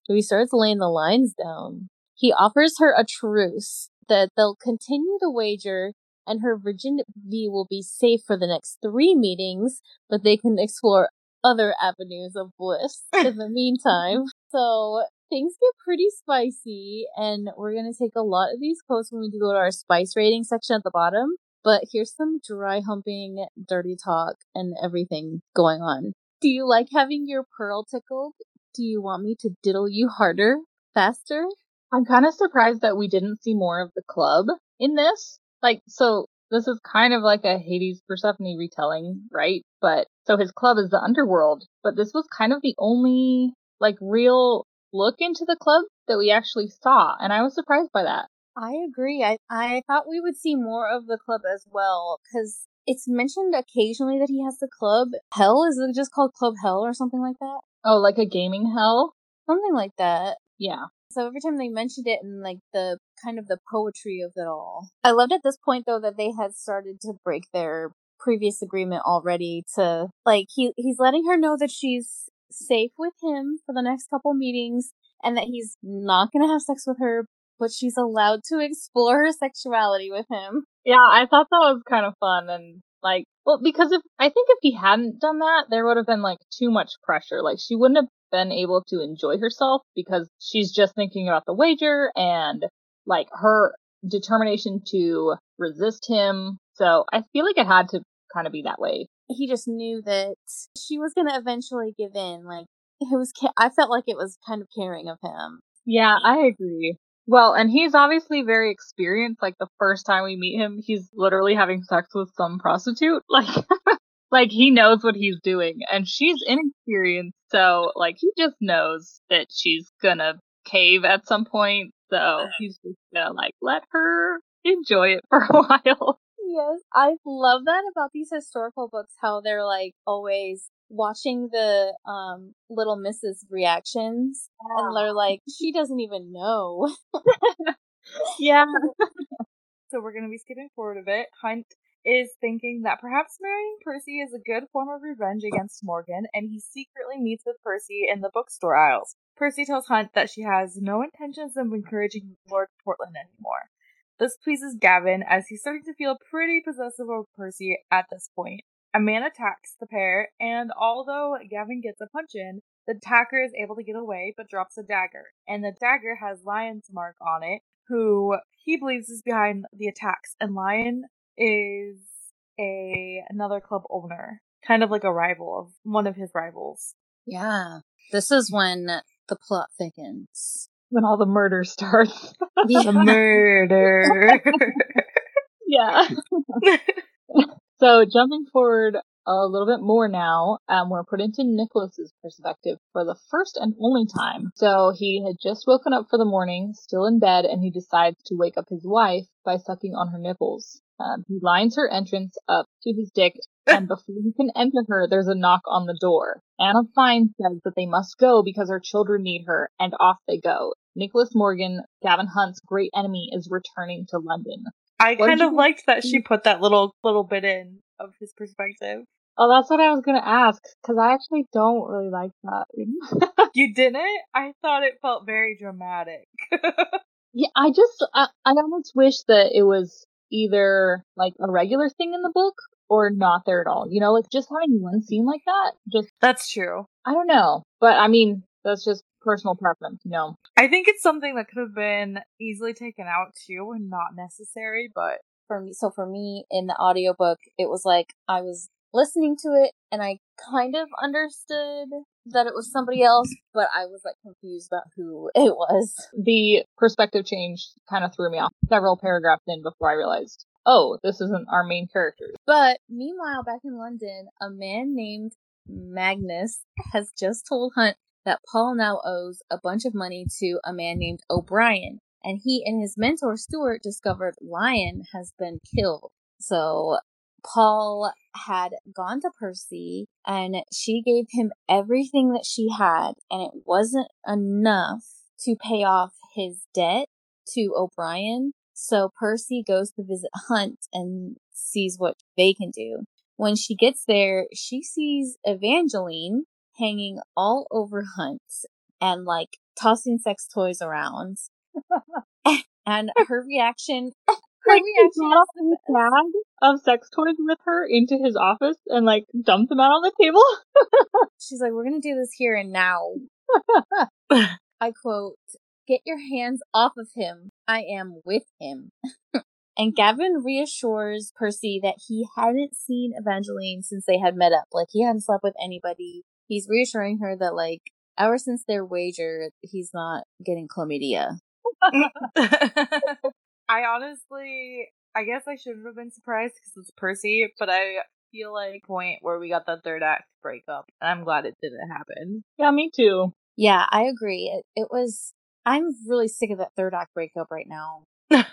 So he starts laying the lines down. He offers her a truce that they'll continue the wager and her virginity will be safe for the next three meetings, but they can explore other avenues of bliss [laughs] in the meantime. So things get pretty spicy, and we're gonna take a lot of these quotes when we do go to our spice rating section at the bottom. But here's some dry humping, dirty talk, and everything going on. Do you like having your pearl tickled? Do you want me to diddle you harder, faster? I'm kind of surprised that we didn't see more of the club in this. Like, so this is kind of like a Hades Persephone retelling, right? But so his club is the underworld, but this was kind of the only like real look into the club that we actually saw, and I was surprised by that. I agree. I I thought we would see more of the club as well because it's mentioned occasionally that he has the club. Hell is it just called Club Hell or something like that? Oh, like a gaming hell? Something like that. Yeah. So every time they mentioned it and like the kind of the poetry of it all. I loved at this point though that they had started to break their previous agreement already to like he he's letting her know that she's safe with him for the next couple meetings and that he's not going to have sex with her but she's allowed to explore her sexuality with him. Yeah, I thought that was kind of fun and like, well, because if I think if he hadn't done that, there would have been like too much pressure. Like she wouldn't have been able to enjoy herself because she's just thinking about the wager and like her determination to resist him. So I feel like it had to kind of be that way. He just knew that she was going to eventually give in. Like it was ca- I felt like it was kind of caring of him. Yeah, I agree. Well, and he's obviously very experienced. Like the first time we meet him, he's literally having sex with some prostitute. [laughs] Like, like he knows what he's doing, and she's inexperienced. So, like, he just knows that she's gonna cave at some point. So he's just gonna like let her enjoy it for [laughs] a while. Yes, I love that about these historical books. How they're like always watching the um little Mrs. reactions, and they're like, she doesn't even know. Yeah. [laughs] So we're going to be skipping forward a bit. Hunt is thinking that perhaps marrying Percy is a good form of revenge against Morgan, and he secretly meets with Percy in the bookstore aisles. Percy tells Hunt that she has no intentions of encouraging Lord Portland anymore. This pleases Gavin as he's starting to feel pretty possessive of Percy at this point. A man attacks the pair, and although Gavin gets a punch in, the attacker is able to get away but drops a dagger, and the dagger has Lion's mark on it, who he believes is behind the attacks, and Lion is a another club owner, kind of like a rival of one of his rivals. Yeah, this is when the plot thickens. When all the murder starts. The [laughs] murder. [laughs] yeah. [laughs] so jumping forward a little bit more now, um, we're put into Nicholas's perspective for the first and only time. So he had just woken up for the morning, still in bed, and he decides to wake up his wife by sucking on her nipples. Um, he lines her entrance up to his dick, and before he can enter her, there's a knock on the door. Anna Fine says that they must go because her children need her, and off they go. Nicholas Morgan, Gavin Hunt's great enemy, is returning to London. I What kind of liked that she mm. put that little little bit in of his perspective. Oh, that's what I was gonna ask, because I actually don't really like that. [laughs] You didn't? I thought it felt very dramatic. [laughs] yeah, I just, I, I almost wish that it was either like a regular thing in the book or not there at all. You know, like just having one scene like that, just, That's true. I don't know. But I mean, that's just personal preference, you know. I think it's something that could have been easily taken out too and not necessary, but For me, so for me in the audiobook, it was like I was listening to it and I kind of understood that it was somebody else, but I was like confused about who [laughs] it was. The perspective change kind of threw me off several paragraphs in before I realized, oh, this isn't our main character. But meanwhile, back in London, a man named Magnus has just told Hunt that Paul now owes a bunch of money to a man named O'Brien, and he and his mentor Stuart discovered Lion has been killed. So Paul had gone to Percy and she gave him everything that she had, and it wasn't enough to pay off his debt to O'Brien. So Percy goes to visit Hunt and sees what they can do. When she gets there, she sees Evangeline hanging all over Hunt and like tossing sex toys around. [laughs] and her reaction [laughs] like he brought a bag of sex toys with her into his office and like dumped them out on the table. [laughs] She's like, "We're gonna do this here and now." I quote, "Get your hands off of him. I am with him." and Gavin reassures Percy that he hadn't seen Evangeline since they had met up. Like he hadn't slept with anybody. He's reassuring her that like ever since their wager, he's not getting chlamydia. [laughs] I honestly, I guess I shouldn't have been surprised because it's Percy, but I feel like point where we got that third act breakup, and I'm glad it didn't happen. Yeah, me too. Yeah, I agree. It, it was. I'm really sick of that third act breakup right now. [laughs]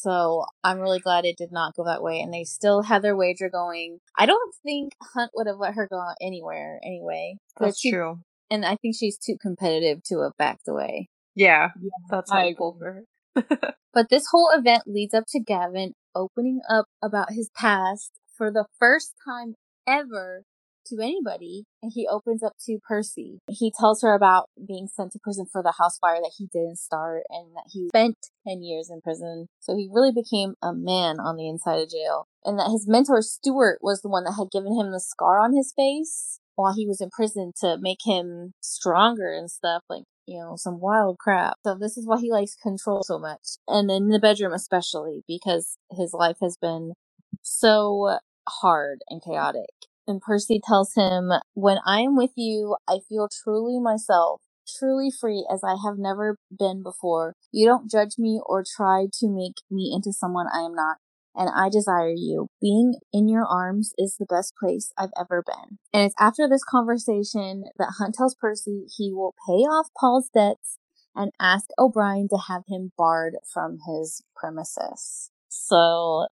so I'm really glad it did not go that way, and they still had their wager going. I don't think Hunt would have let her go anywhere anyway. That's too, true. And I think she's too competitive to have backed away. Yeah, yeah that's helpful for her. [laughs] but this whole event leads up to Gavin opening up about his past for the first time ever to anybody and he opens up to Percy. He tells her about being sent to prison for the house fire that he didn't start and that he spent 10 years in prison. So he really became a man on the inside of jail and that his mentor Stuart was the one that had given him the scar on his face while he was in prison to make him stronger and stuff. Like you know, some wild crap. So this is why he likes control so much. And in the bedroom especially, because his life has been so hard and chaotic. And Percy tells him, when I am with you, I feel truly myself, truly free as I have never been before. You don't judge me or try to make me into someone I am not and I desire you. Being in your arms is the best place I've ever been. And it's after this conversation that Hunt tells Percy he will pay off Paul's debts and ask O'Brien to have him barred from his premises. So,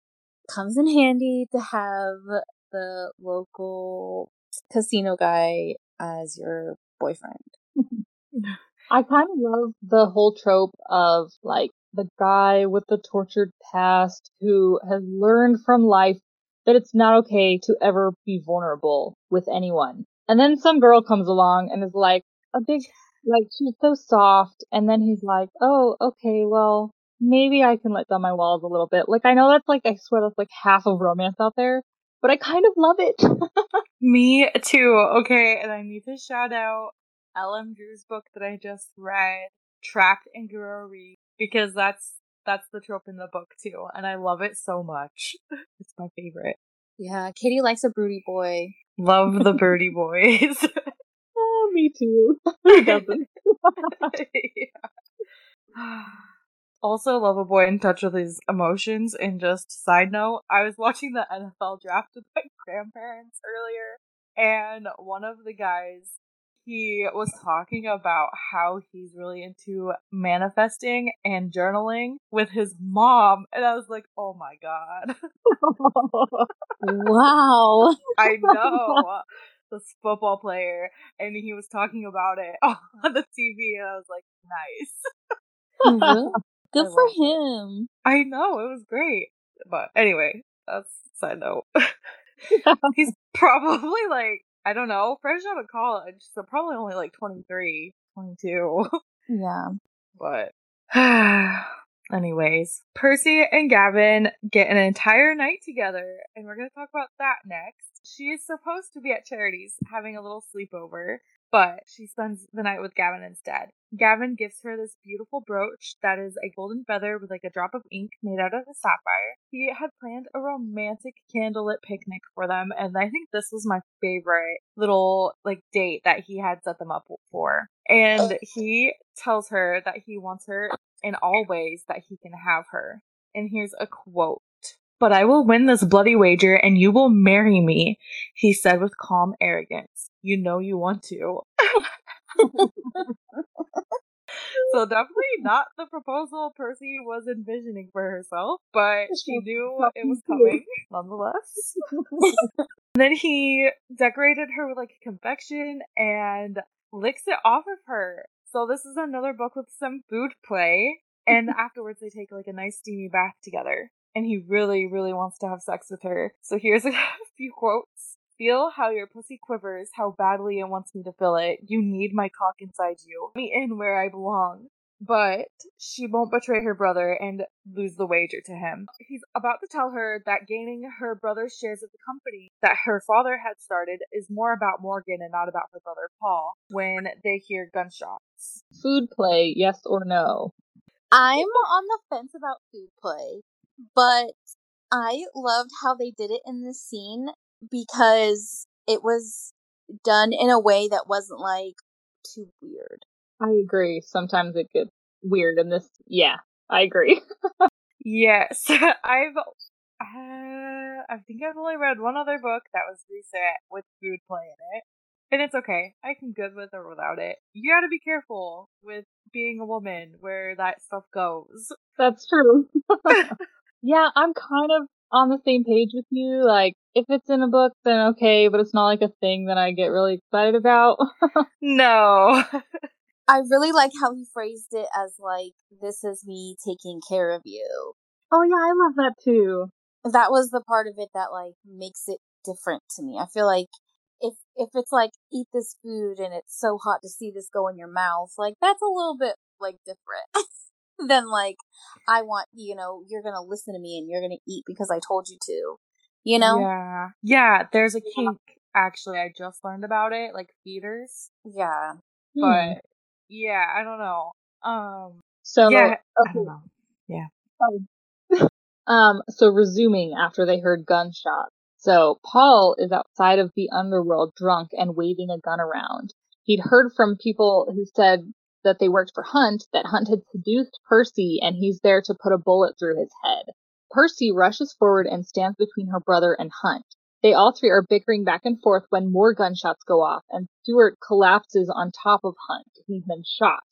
comes in handy to have the local casino guy as your boyfriend. [laughs] I kind of love the whole trope of like the guy with the tortured past who has learned from life that it's not okay to ever be vulnerable with anyone. And then some girl comes along and is like a big, like she's so soft. And then he's like, oh, okay, well, maybe I can let down my walls a little bit. Like I know that's like, I swear that's like half of romance out there, but I kind of love it. [laughs] Me too. Okay. And I need to shout out L.M. Drew's book that I just read, Trapped in Reef because that's that's the trope in the book too, and I love it so much. [laughs] It's my favorite. Yeah, Katie likes a broody boy. Love the [laughs] birdie boys. oh, me too. Who doesn't? Also, love a boy in touch with his emotions. And just side note, I was watching the NFL draft with my [laughs] grandparents earlier, and one of the guys he was talking about how he's really into manifesting and journaling with his mom. And I was like, oh my God. [laughs] wow. I know. This football player. And he was talking about it [laughs] on the TV. And I was like, nice. Mm-hmm. Good for him. I know. It was great. But anyway, that's side note. [laughs] [laughs] he's probably like I don't know, fresh out of college, so probably only like 23, 22. [laughs] Yeah. But, [sighs] anyways, Percy and Gavin get an entire night together, and we're going to talk about that next. She is supposed to be at Charity's having a little sleepover, but she spends the night with Gavin instead. Gavin gives her this beautiful brooch that is a golden feather with like a drop of ink made out of a sapphire. He had planned a romantic candlelit picnic for them, and I think this was my favorite little like date that he had set them up for. And he tells her that he wants her in all ways that he can have her. And here's a quote. But I will win this bloody wager and you will marry me, he said with calm arrogance. You know you want to. so definitely not the proposal Percy was envisioning for herself, but she [laughs] knew it was coming nonetheless. and [laughs] then he decorated her with like confection and licks it off of her. So this is another book with some food play. And afterwards they take like a nice steamy bath together. And he really, really wants to have sex with her. So here's [laughs] a few quotes. Feel how your pussy quivers, how badly it wants me to fill it. You need my cock inside you. Let me in where I belong. But she won't betray her brother and lose the wager to him. He's about to tell her that gaining her brother's shares of the company that her father had started is more about Morgan and not about her brother Paul when they hear gunshots. Food play, yes or no? I'm on the fence about food play, but I loved how they did it in this scene because it was done in a way that wasn't like too weird. I agree. Sometimes it gets weird in this. Yeah, I agree. [laughs] yes, [laughs] I've. Uh, I think I've only read one other book that was recent with food play in it. And it's okay. I can good with or without it. You gotta be careful with being a woman where that stuff goes. That's true. [laughs] yeah, I'm kind of on the same page with you. Like, if it's in a book, then okay, but it's not like a thing that I get really excited about. [laughs] no. I really like how he phrased it as like, this is me taking care of you. Oh yeah, I love that too. That was the part of it that like makes it different to me. I feel like if if it's like eat this food and it's so hot to see this go in your mouth, like that's a little bit like different. [laughs] than like I want you know you're gonna listen to me and you're gonna eat because I told you to. You know? Yeah. Yeah. There's a kink. Actually, I just learned about it, like feeders. Yeah. Hmm. But yeah, I don't know. Um. So yeah. Okay. Yeah. Um, [laughs] um. So resuming after they heard gunshots. So Paul is outside of the underworld drunk and waving a gun around. He'd heard from people who said that they worked for Hunt that Hunt had seduced Percy and he's there to put a bullet through his head. Percy rushes forward and stands between her brother and Hunt. They all three are bickering back and forth when more gunshots go off and Stuart collapses on top of Hunt. He's been shot.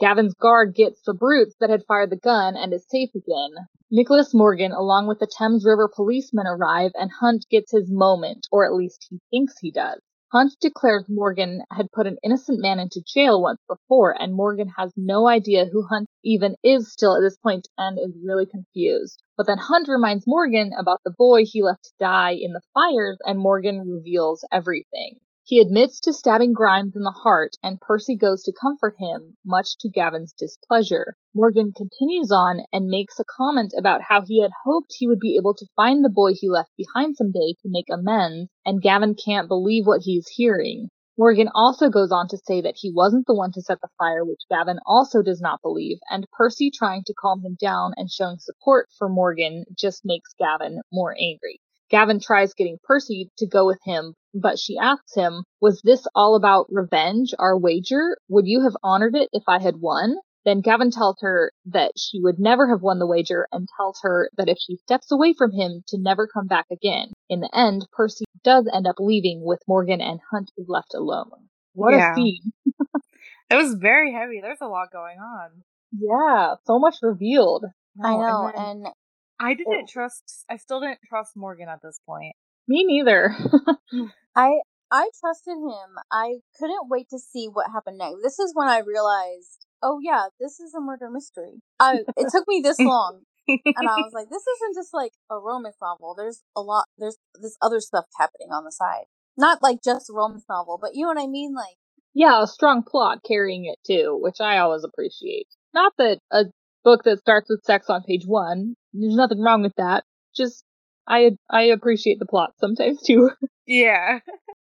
Gavin's guard gets the brutes that had fired the gun and is safe again. Nicholas Morgan, along with the Thames River policemen, arrive and Hunt gets his moment, or at least he thinks he does. Hunt declares Morgan had put an innocent man into jail once before, and Morgan has no idea who Hunt even is still at this point and is really confused. But then Hunt reminds Morgan about the boy he left to die in the fires, and Morgan reveals everything. He admits to stabbing Grimes in the heart, and Percy goes to comfort him, much to Gavin's displeasure. Morgan continues on and makes a comment about how he had hoped he would be able to find the boy he left behind someday to make amends, and Gavin can't believe what he's hearing. Morgan also goes on to say that he wasn't the one to set the fire, which Gavin also does not believe, and Percy trying to calm him down and showing support for Morgan just makes Gavin more angry. Gavin tries getting Percy to go with him, but she asks him, Was this all about revenge, our wager? Would you have honored it if I had won? Then Gavin tells her that she would never have won the wager and tells her that if she steps away from him to never come back again. In the end, Percy does end up leaving with Morgan and Hunt is left alone. What yeah. a scene. [laughs] it was very heavy. There's a lot going on. Yeah, so much revealed. I know, and, and I didn't it, trust. I still didn't trust Morgan at this point. Me neither. [laughs] I I trusted him. I couldn't wait to see what happened next. This is when I realized, oh yeah, this is a murder mystery. I it took me this [laughs] long, and I was like, this isn't just like a romance novel. There's a lot. There's this other stuff happening on the side. Not like just a romance novel, but you know what I mean. Like yeah, a strong plot carrying it too, which I always appreciate. Not that a book that starts with sex on page one. There's nothing wrong with that. Just I I appreciate the plot sometimes too. [laughs] Yeah.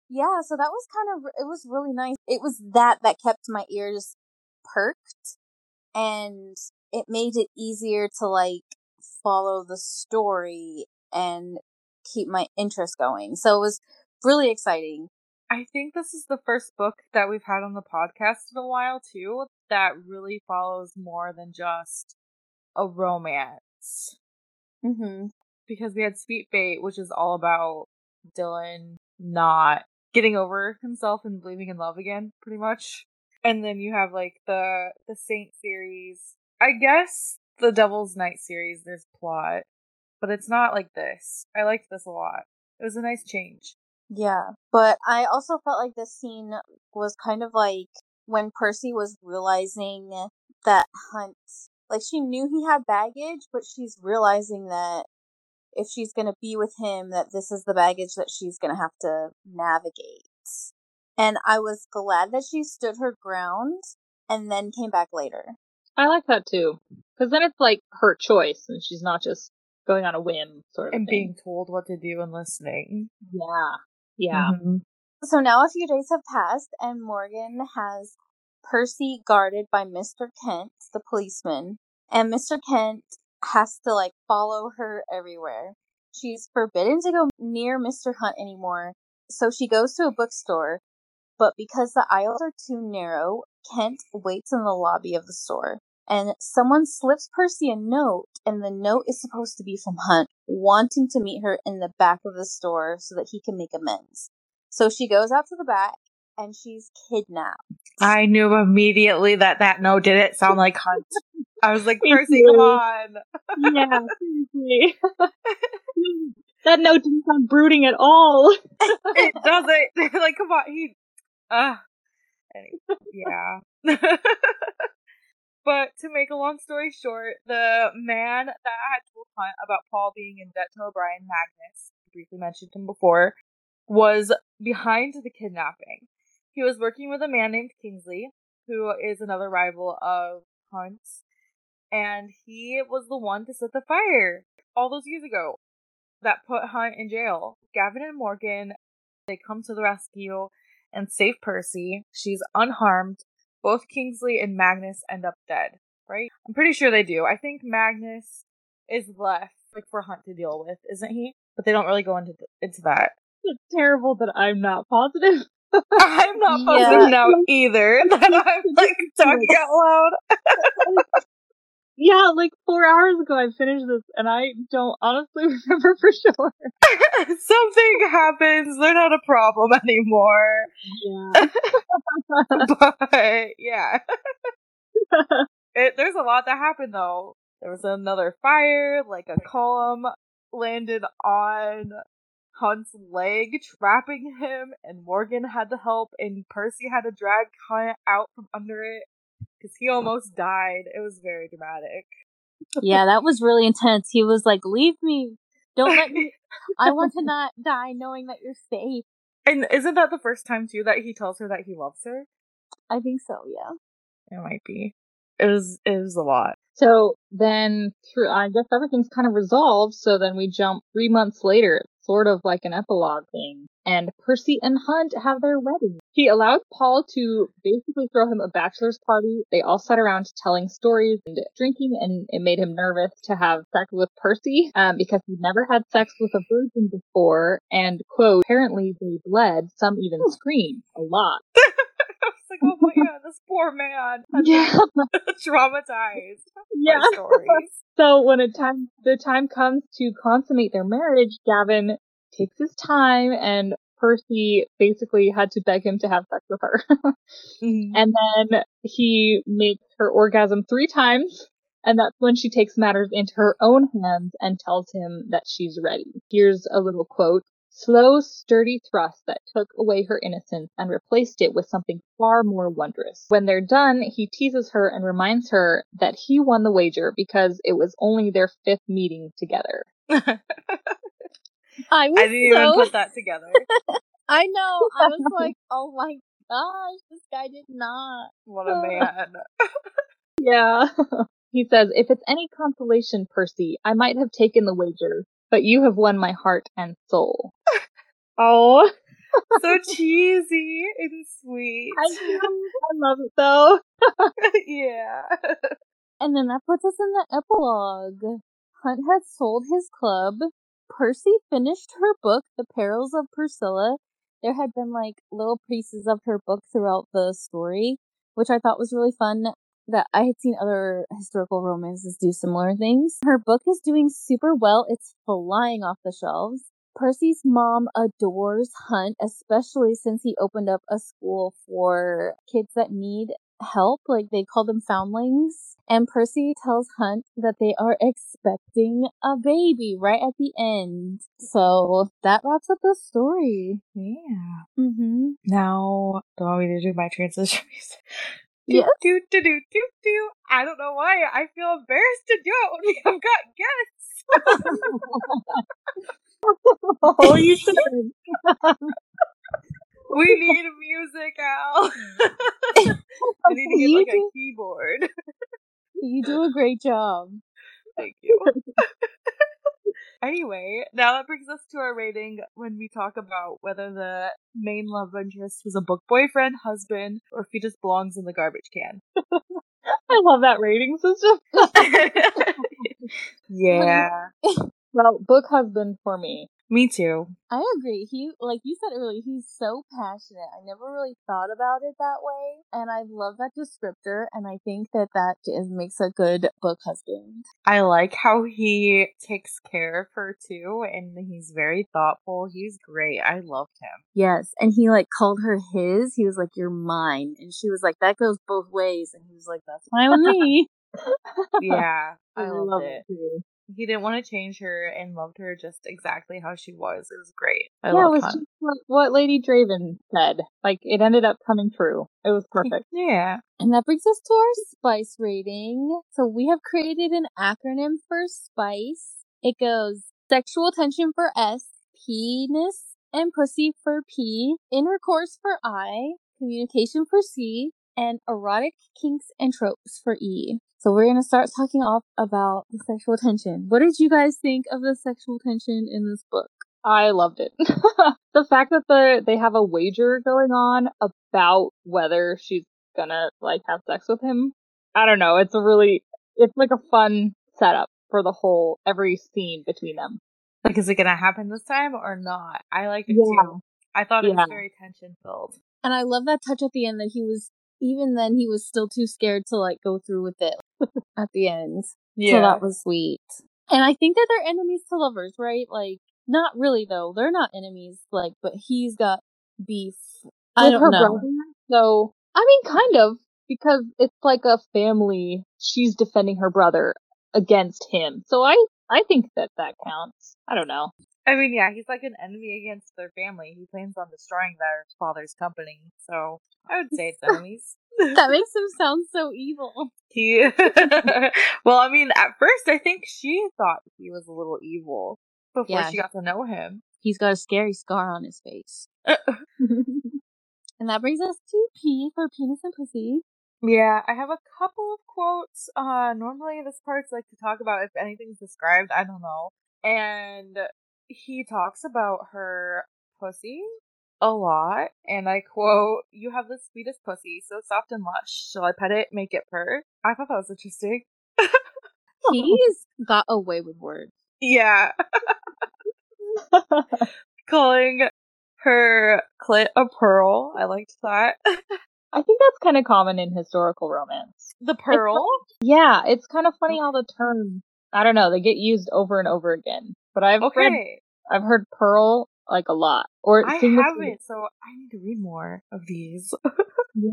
yeah, so that was kind of it was really nice. It was that that kept my ears perked and it made it easier to like follow the story and keep my interest going. So it was really exciting. I think this is the first book that we've had on the podcast in a while too that really follows more than just a romance. Mm-hmm. Because we had Sweet Fate, which is all about Dylan not getting over himself and believing in love again, pretty much. And then you have like the the Saint series. I guess the Devil's Night series, there's plot, but it's not like this. I liked this a lot. It was a nice change. Yeah, but I also felt like this scene was kind of like when Percy was realizing that Hunt, like she knew he had baggage, but she's realizing that if she's going to be with him, that this is the baggage that she's going to have to navigate. And I was glad that she stood her ground and then came back later. I like that too. Because then it's like her choice and she's not just going on a whim sort of And thing. being told what to do and listening. Yeah. Yeah. Mhm. So now a few days have passed, and Morgan has Percy guarded by Mr. Kent, the policeman, and Mr. Kent has to like follow her everywhere. She's forbidden to go near Mr. Hunt anymore, so she goes to a bookstore, but because the aisles are too narrow, Kent waits in the lobby of the store. And someone slips Percy a note, and the note is supposed to be from Hunt, wanting to meet her in the back of the store so that he can make amends. So she goes out to the back, and she's kidnapped. I knew immediately that that no didn't sound like Hunt. [laughs] I was like, Percy, come on. yeah, seriously. [laughs] that note didn't sound brooding at all. [laughs] It [laughs] doesn't. like, come on. He. Uh, anyway, yeah. but to make a long story short, the man that I had told Hunt about Paul being in debt to O'Brien, Magnus, briefly mentioned him before, was behind the kidnapping. He was working with a man named Kingsley, who is another rival of Hunt's, and he was the one to set the fire all those years ago that put Hunt in jail. Gavin and Morgan, they come to the rescue and save Percy. She's unharmed. Both Kingsley and Magnus end up dead, right? I'm pretty sure they do. I think Magnus is left like for Hunt to deal with, isn't he? But they don't really go into into that. It's terrible that I'm not positive. [laughs] I'm not Yeah. positive now either [laughs] that I'm like talking out loud. [laughs] Yeah, like four hours ago I finished this and I don't honestly [laughs] remember for sure. [laughs] Something happens. They're not a problem [laughs] anymore. Yeah. but yeah, it, there's a lot that happened though. There was another fire, like a column landed on Hunt's leg, trapping him, and Morgan had to help, and Percy had to drag Hunt out from under it because he almost died. It was very dramatic. Yeah, that was really intense. He was like, "Leave me! Don't let me! [laughs] I want to not die, knowing that you're safe." And isn't that the first time too that he tells her that he loves her? I think so. Yeah. It might be. It was. It was a lot. So then through I guess everything's kind of resolved, so then we jump three months later, sort of like an epilogue thing. And Percy and Hunt have their wedding. He allowed Paul to basically throw him a bachelor's party. They all sat around telling stories and drinking, and it made him nervous to have sex with Percy, um, because he'd never had sex with a virgin before, and quote, apparently they bled, some even screamed a lot. [laughs] I was like, oh my [laughs] god, this poor man. Yeah. [laughs] traumatized. Yeah. stories. So when it time the time comes to consummate their marriage, Gavin takes his time and Percy basically had to beg him to have sex with her. [laughs] Mm-hmm. and then he makes her orgasm three times. And that's when she takes matters into her own hands and tells him that she's ready. Here's a little quote. Slow, sturdy thrust that took away her innocence and replaced it with something far more wondrous. When they're done, he teases her and reminds her that he won the wager because it was only their fifth meeting together. [laughs] I was I didn't even put that together. [laughs] I know. [laughs] I was like, "Oh my gosh, this guy did not." What a man. [laughs] Yeah. he says, if it's any consolation, Percy, I might have taken the wager, but you have won my heart and soul. Oh. so cheesy and sweet. I, I love it though. yeah. And then that puts us in the epilogue. Hunt had sold his club. Percy finished her book, The Perils of Priscilla. There had been like little pieces of her book throughout the story, which I thought was really fun that I had seen other historical romances do similar things. Her book is doing super well. It's flying off the shelves. Percy's mom adores Hunt, especially since he opened up a school for kids that need help. Like they call them foundlings. And Percy tells Hunt that they are expecting a baby right at the end. So that wraps up the story. Yeah. Mm-hmm. Now, do you want me to do my transition music? [laughs] Yes. Do, do, do, do, do. I don't know why. I feel embarrassed to do it when we [laughs] have got guests. [laughs] oh, you should. We need music, Al. [laughs] [laughs] I need to get You like a keyboard. You do a great job. Thank you. [laughs] anyway, now that brings us to our rating when we talk about whether the main love interest was a book boyfriend, husband, or if he just belongs in the garbage can. I love that rating system. yeah. Well, book husband for me. Me too. I agree. He, like you said earlier, he's so passionate. I never really thought about it that way. And I love that descriptor. And I think that that is, makes a good book husband. I like how he takes care of her too, and he's very thoughtful. He's great. I loved him. Yes. And he like called her his. He was like, you're mine. And she was like, that goes both ways. And he was like, that's fine with me. Yeah, [laughs] I really loved love it. too. He didn't want to change her and loved her just exactly how she was. It was great. I yeah, it was Hunt. just what, what Lady Draven said. Like it ended up coming true. It was [laughs] perfect. Yeah. And that brings us to our spice rating. So we have created an acronym for spice. It goes sexual tension for S, penis and pussy for P, intercourse for I, communication for C, and erotic kinks and tropes for E. So we're gonna start talking off about the sexual tension. What did you guys think of the sexual tension in this book? I loved it. [laughs] the fact that the they have a wager going on about whether she's gonna like have sex with him. I don't know. It's a really it's like a fun setup for the whole every scene between them. Like, is it gonna happen this time or not? I liked it Yeah. too. I thought it Yeah. was very tension filled. And I love that touch at the end that he was even then he was still too scared to like go through with it [laughs] at the end. So that was sweet. And I think that they're enemies to lovers, right? Like, not really though. They're not enemies, like, but he's got beef. I With don't her know. brother. So I mean kind of, because it's like a family she's defending her brother against him. So I I think that that counts. I don't know. I mean, yeah, he's like an enemy against their family. He plans on destroying their father's company. So I would say it's [laughs] enemies. That makes [laughs] him sound so evil. He, [laughs] well, I mean, at first, I think she thought he was a little evil before Yeah. she got to know him. He's got a scary scar on his face. and that brings us to P for penis and pussy. Yeah, I have a couple of quotes. Uh, normally this part's like to talk about if anything's described. I don't know. And he talks about her pussy a lot, and I quote, "You have the sweetest pussy, so soft and lush. Shall I pet it, make it purr?" I thought that was interesting. [laughs] He's [laughs] got away with words. Yeah, [laughs] calling her clit a pearl. I liked that. I think that's kind of common in historical romance. the pearl. Yeah, it's kind of funny mm. how the term I don't know, they get used over and over again. But I've read I've heard pearl like a lot. Or I haven't, so I need to read more of these. [laughs] Yeah.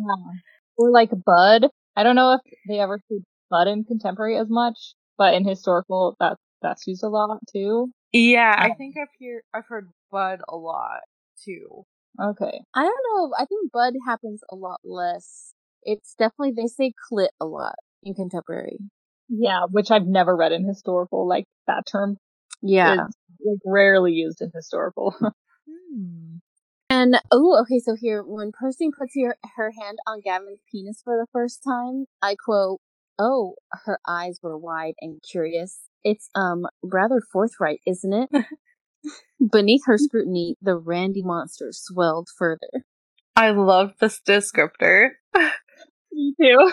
Or like bud. I don't know if they ever see bud in contemporary as much, but in historical that's that's used a lot too. Yeah, I think I've hear I've heard Bud a lot too. Okay. I don't know. I think bud happens a lot less. It's definitely, they say clit a lot in contemporary. Yeah, which I've never read in historical. Like that term Yeah. is like rarely used in historical. [laughs] Hmm. And oh, okay. So here, when Percy puts her her hand on Gavin's penis for the first time, I quote, "Oh, her eyes were wide and curious. It's um rather forthright, isn't it?" [laughs] Beneath her scrutiny, the Randy monster swelled further. I love this descriptor. [laughs] Me too.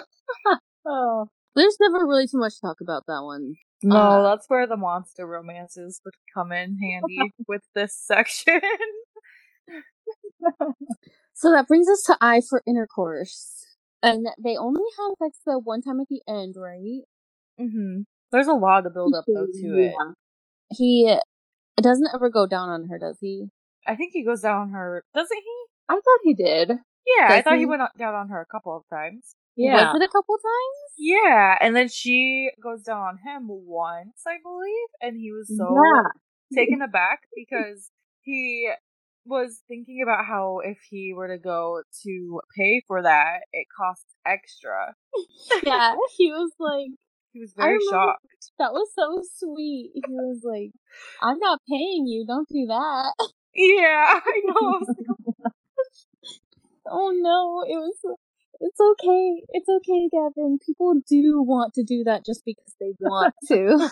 oh. There's never really too much talk about that one. No, Uh, that's where the monster romances would come in handy [laughs] with this section. So that brings us to I for intercourse. And they only have sex the one time at the end, right? Mm-hmm. There's a lot to build up though to it. He doesn't ever go down on her, does he? I think he goes down on her, doesn't he? I thought he did. Yeah, I thought he he? went down on her a couple of times. Yeah. Was it a couple times? Yeah, and then she goes down on him once, I believe, and he was so Yeah. taken aback because he was thinking about how if he were to go to pay for that, it costs extra. [laughs] Yeah, he was like, He was very shocked. that was so sweet. He was like, I'm not paying you, don't do that. Yeah, [laughs] I know. I like, [laughs] Oh no, it was. It's okay. It's okay, Gavin. People do want to do that just because they [laughs] want to.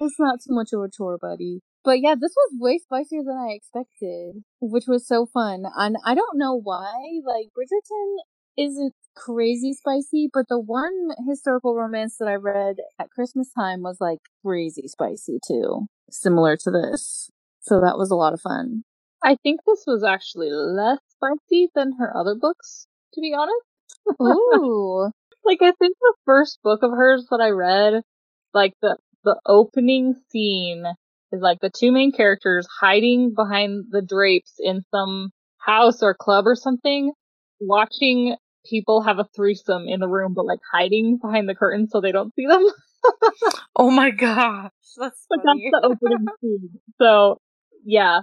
it's not too much of a chore, buddy. But yeah, this was way spicier than I expected, which was so fun. And I don't know why. Like Bridgerton isn't crazy spicy, but the one historical romance that I read at Christmas time was like crazy spicy too, similar to this. So that was a lot of fun. I think this was actually less spicy than her other books, to be honest. Ooh. [laughs] Like I think the first book of hers that I read, like the the opening scene is like the two main characters hiding behind the drapes in some house or club or something, watching people have a threesome in the room, but like hiding behind the curtain so they don't see them. [laughs] oh my gosh, that's that's the opening [laughs] scene. So yeah.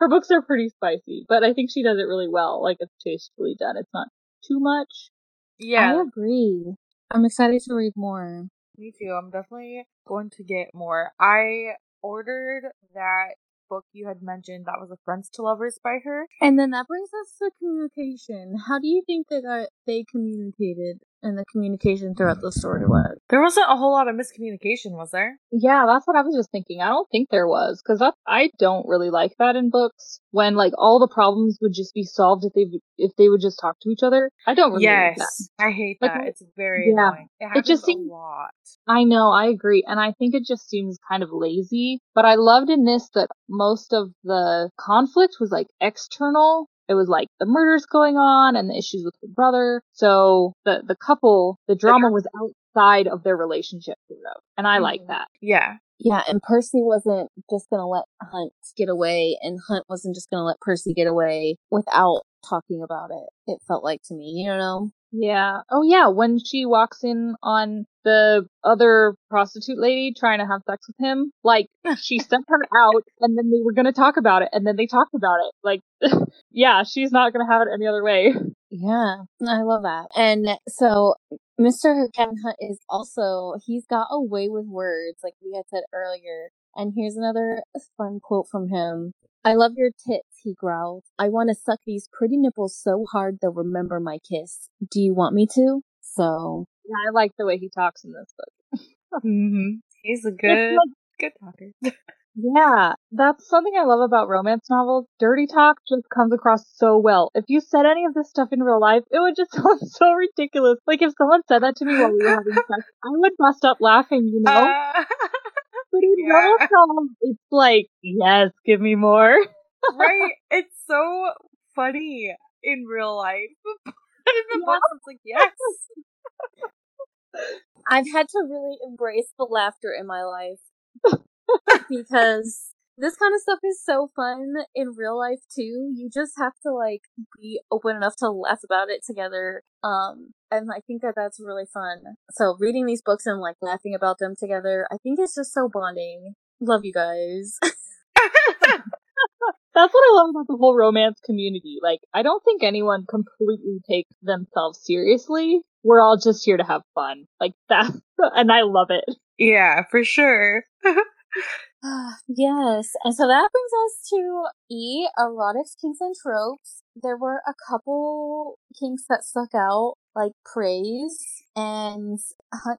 Her books are pretty spicy, but I think she does it really well. Like it's tastefully done. It's not too much. yeah, I agree. I'm excited to read more. Me too. I'm definitely going to get more. I ordered that book you had mentioned that was a Friends to Lovers by her. And then that brings us to communication. How do you think they got uh, they communicated and the communication throughout the story was? There wasn't a whole lot of miscommunication, was there? Yeah, that's what I was just thinking. I don't think there was because I don't really like that in books when like all the problems would just be solved if they would- if they would just talk to each other. I don't really like that. yes, I hate Like, that. It's very yeah. annoying. It happens just a seems- lot. I know, I agree, and I think it just seems kind of lazy. But I loved in this that most of the conflict was like external. It was like the murders going on and the issues with the brother. So the the couple, the drama was outside of their relationship, sort of, and I like Mhm. that. Yeah, Yeah, and Percy wasn't just gonna let Hunt get away, and Hunt wasn't just gonna let Percy get away without talking about it. It felt like to me, you know? Yeah. Oh yeah, when she walks in on the other prostitute lady trying to have sex with him, like [laughs] she sent her out and then they were going to talk about it and then they talked about it. Like [laughs] yeah, she's not going to have it any other way. Yeah, I love that. And so Mr. Kevin Hunt is also, he's got a way with words, like we had said earlier. And here's another fun quote from him. I love your tits, he growled. I want to suck these pretty nipples so hard they'll remember my kiss. Do you want me to? So, Yeah, I like the way he talks in this book. [laughs] hmm he's a good, like- good talker. [laughs] yeah, that's something I love about romance novels. Dirty talk just comes across so well. If you said any of this stuff in real life, it would just [laughs] sound so ridiculous. Like if someone said that to me while we were having sex, I would bust up laughing, you know? Uh, But in Yeah. romance novels, it's like, yes, give me more. right? It's so funny in real life. But in the Yeah. books, it's like, yes. I've had to really embrace the laughter in my life [laughs] because this kind of stuff is so fun in real life too. You just have to like be open enough to laugh about it together. Um, and I think that that's really fun. So reading these books and like laughing about them together, I think it's just so bonding. Love you guys. [laughs] That's what I love about the whole romance community. Like, I don't think anyone completely takes themselves seriously. We're all just here to have fun. Like [laughs] that, and I love it. yeah, for sure. [laughs] Ah, yes. And so that brings us to E, erotics, kinks, and tropes. There were a couple kinks that stuck out. Like praise and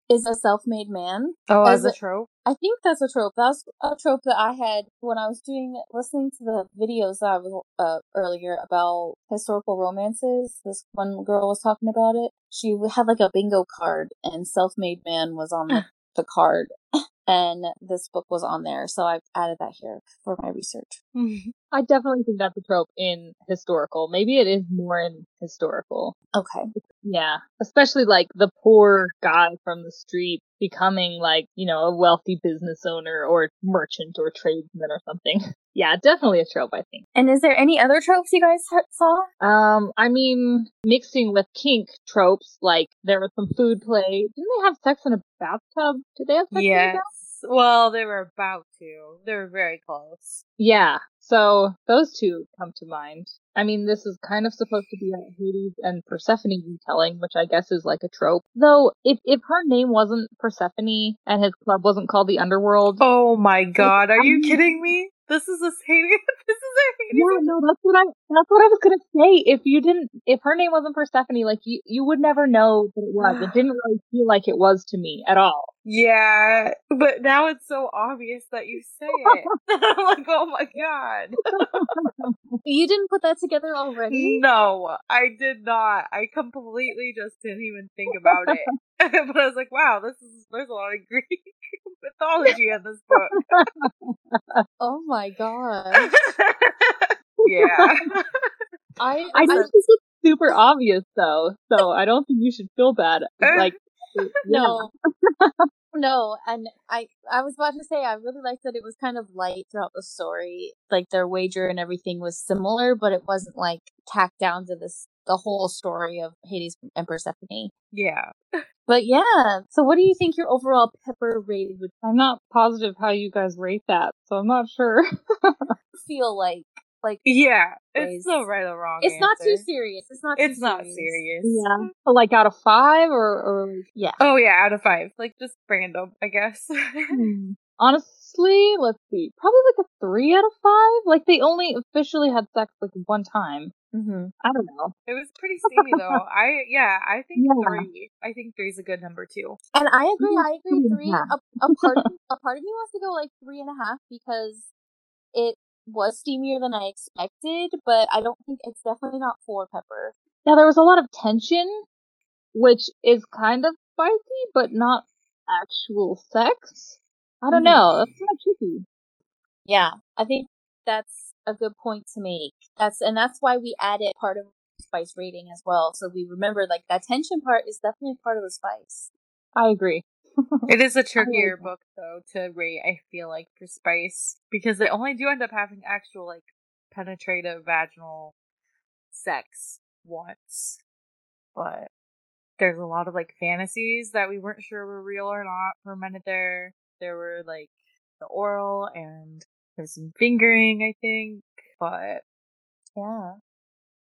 is a self-made man. Oh, as, as a trope. I think that's a trope. That's a trope that I had when I was doing listening to the videos that I was uh, earlier about historical romances. This one girl was talking about it. She had like a bingo card, and self-made man was on the, the card, [laughs] and this book was on there. So I've added that here for my research. [laughs] I definitely think that's a trope in historical. Maybe it is more in historical. Okay. Yeah. Especially like the poor guy from the street becoming like, you know, a wealthy business owner or merchant or tradesman or something. [laughs] yeah, definitely a trope, I think. And is there any other tropes you guys saw? Um, I mean, mixing with kink tropes, like there was some food play. Didn't they have sex in a bathtub? Did they have sex yes. in a bathtub? Well, they were about to. They were very close. Yeah. So those two come to mind. I mean, this is kind of supposed to be a Hades and Persephone retelling, which I guess is like a trope. Though, if if her name wasn't Persephone and his club wasn't called the Underworld, oh my god, are you kidding me? This is a Hades. [laughs] This is a Hades. Yeah, no, that's what I. That's what I was gonna say. If you didn't, if her name wasn't Persephone, like you, you would never know that it was. It [sighs] didn't really feel like it was to me at all. Yeah, but now it's so obvious that you say it. [laughs] I'm like, oh my god. [laughs] you didn't put that together already? No, I did not. I completely just didn't even think about it. [laughs] [laughs] but I was like, wow, this is there's a lot of Greek [laughs] mythology in this book. oh my god. yeah. I I think this is super obvious though, so I don't think you should feel bad. Like no. No, and I I was about to say I really liked that it was kind of light throughout the story. Like their wager and everything was similar, but it wasn't like tacked down to this the whole story of Hades and Persephone. Yeah. [laughs] But yeah, so what do you think your overall pepper rating would? I'm not positive how you guys rate that, so I'm not sure. [laughs] feel like like yeah, it's no right or wrong. It's answer. not too serious. It's not. it's serious. not serious. Yeah, like out of five or or yeah. Oh yeah, out of five. Like just random, I guess. hmm. [laughs] Honestly, let's see. Probably like a three out of five. Like they only officially had sex like one time. Mm-hmm. I don't know. It was pretty [laughs] steamy though. I yeah, I think yeah. three. I think three's a good number too. And I agree. I agree. Three. A, a part of, a part of me wants to go like three and a half because it was steamier than I expected, but I don't think it's definitely not for pepper. Yeah, there was a lot of tension, which is kind of spicy, but not actual sex. I don't mm-hmm. know. That's kind of tricky. Yeah, I think that's a good point to make. That's and that's why we added part of spice rating as well. So we remember like that tension part is definitely part of the spice. I agree [laughs] it is a trickier book though to rate. I feel like for Spice because they only do end up having actual like penetrative vaginal sex once, but there's a lot of like fantasies that we weren't sure were real or not fermented there. There were like the oral and there's some fingering, I think, but yeah.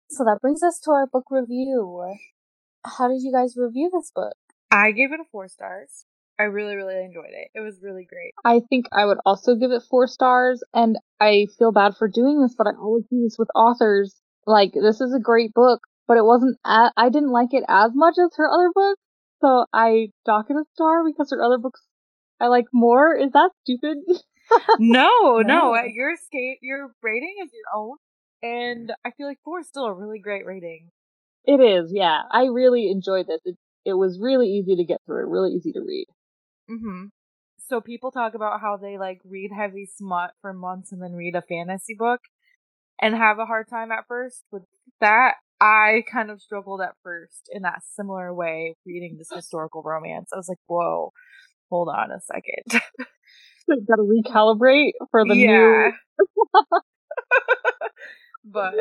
So that brings us to our book review. How did you guys review this book? I gave it a four stars. I really, really enjoyed it. It was really great. I think I would also give it four stars, and I feel bad for doing this, but I always do this with authors. Like, this is a great book, but it wasn't, a- I didn't like it as much as her other books, so I dock it a star because her other books I like more. Is that stupid? [laughs] [laughs] no, no, your skate, your rating is your own, and I feel like four is still a really great rating. It is, yeah. I really enjoyed this. It, it was really easy to get through, really easy to read. Mm-hmm. So people talk about how they like read heavy smut for months and then read a fantasy book and have a hard time at first with that. I kind of struggled at first in that similar way reading this [laughs] historical romance. I was like, whoa, hold on a second. Gotta recalibrate for the yeah. new. [laughs] but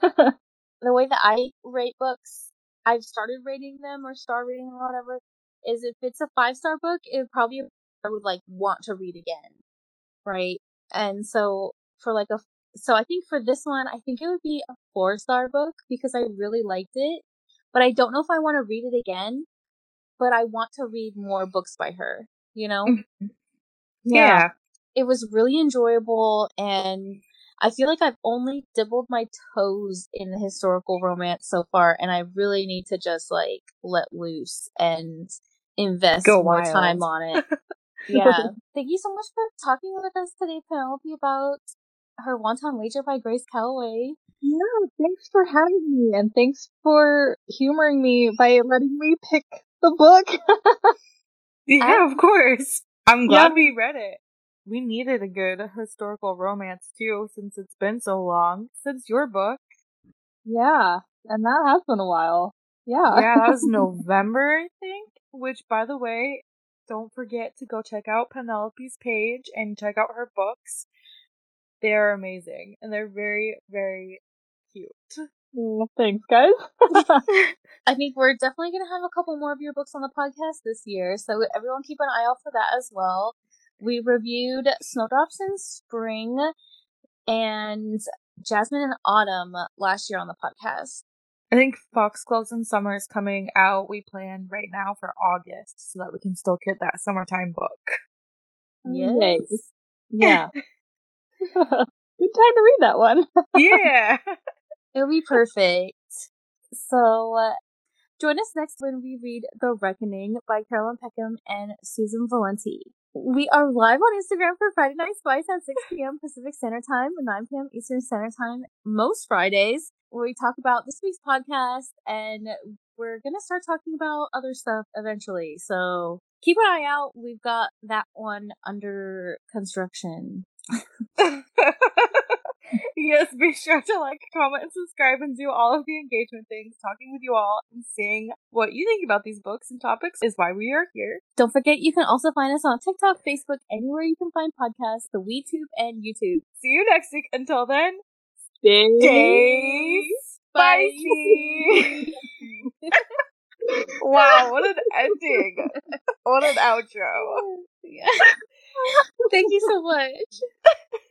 [laughs] the way that I rate books, I've started rating them or star rating or whatever is if it's a five star book, it probably I would like want to read again, right? And so for like a so I think for this one, I think it would be a four star book because I really liked it, but I don't know if I want to read it again. But I want to read more books by her. You know? Mm-hmm. Yeah. yeah. It was really enjoyable and I feel like I've only dibbled my toes in the historical romance so far, and I really need to just like let loose and invest Go more wild. time on it. [laughs] yeah. [laughs] Thank you so much for talking with us today, Penelope, about her Wanton Wager by Grace Callaway. Yeah, thanks for having me and thanks for humoring me by letting me pick the book. [laughs] Yeah, of course. I'm glad Yeah. we read it. We needed a good historical romance too, since it's been so long since your book. yeah, and that has been a while. Yeah. Yeah, that was [laughs] November, I think. Which, by the way, don't forget to go check out Penelope's page and check out her books. They are amazing and they're very, very cute. Well, thanks, guys. [laughs] [laughs] I think we're definitely going to have a couple more of your books on the podcast this year, so everyone keep an eye out for that as well. We reviewed Snowdrops in Spring and Jasmine in Autumn last year on the podcast. I think Foxgloves in Summer is coming out. We plan right now for August so that we can still get that summertime book. Yay. Yeah. [laughs] Good time to read that one. [laughs] yeah. It'll be perfect. So, uh, join us next when we read The Reckoning by Caroline Peckham and Susan Valenti. We are live on Instagram for Friday Night Spice at 6 p.m. Pacific Standard Time, and 9 p.m. Eastern Standard Time, most Fridays, where we talk about this week's podcast, and we're gonna start talking about other stuff eventually. So keep an eye out. We've got that one under construction. [laughs] yes, be sure to like, comment, and subscribe and do all of the engagement things. Talking with you all and seeing what you think about these books and topics is why we are here. Don't forget, you can also find us on TikTok, Facebook, anywhere you can find podcasts, the WeTube and YouTube. See you next week. Until then, Stay stay spicy. wow, what an ending. What an outro. [laughs] Yeah. Thank you so much. [laughs]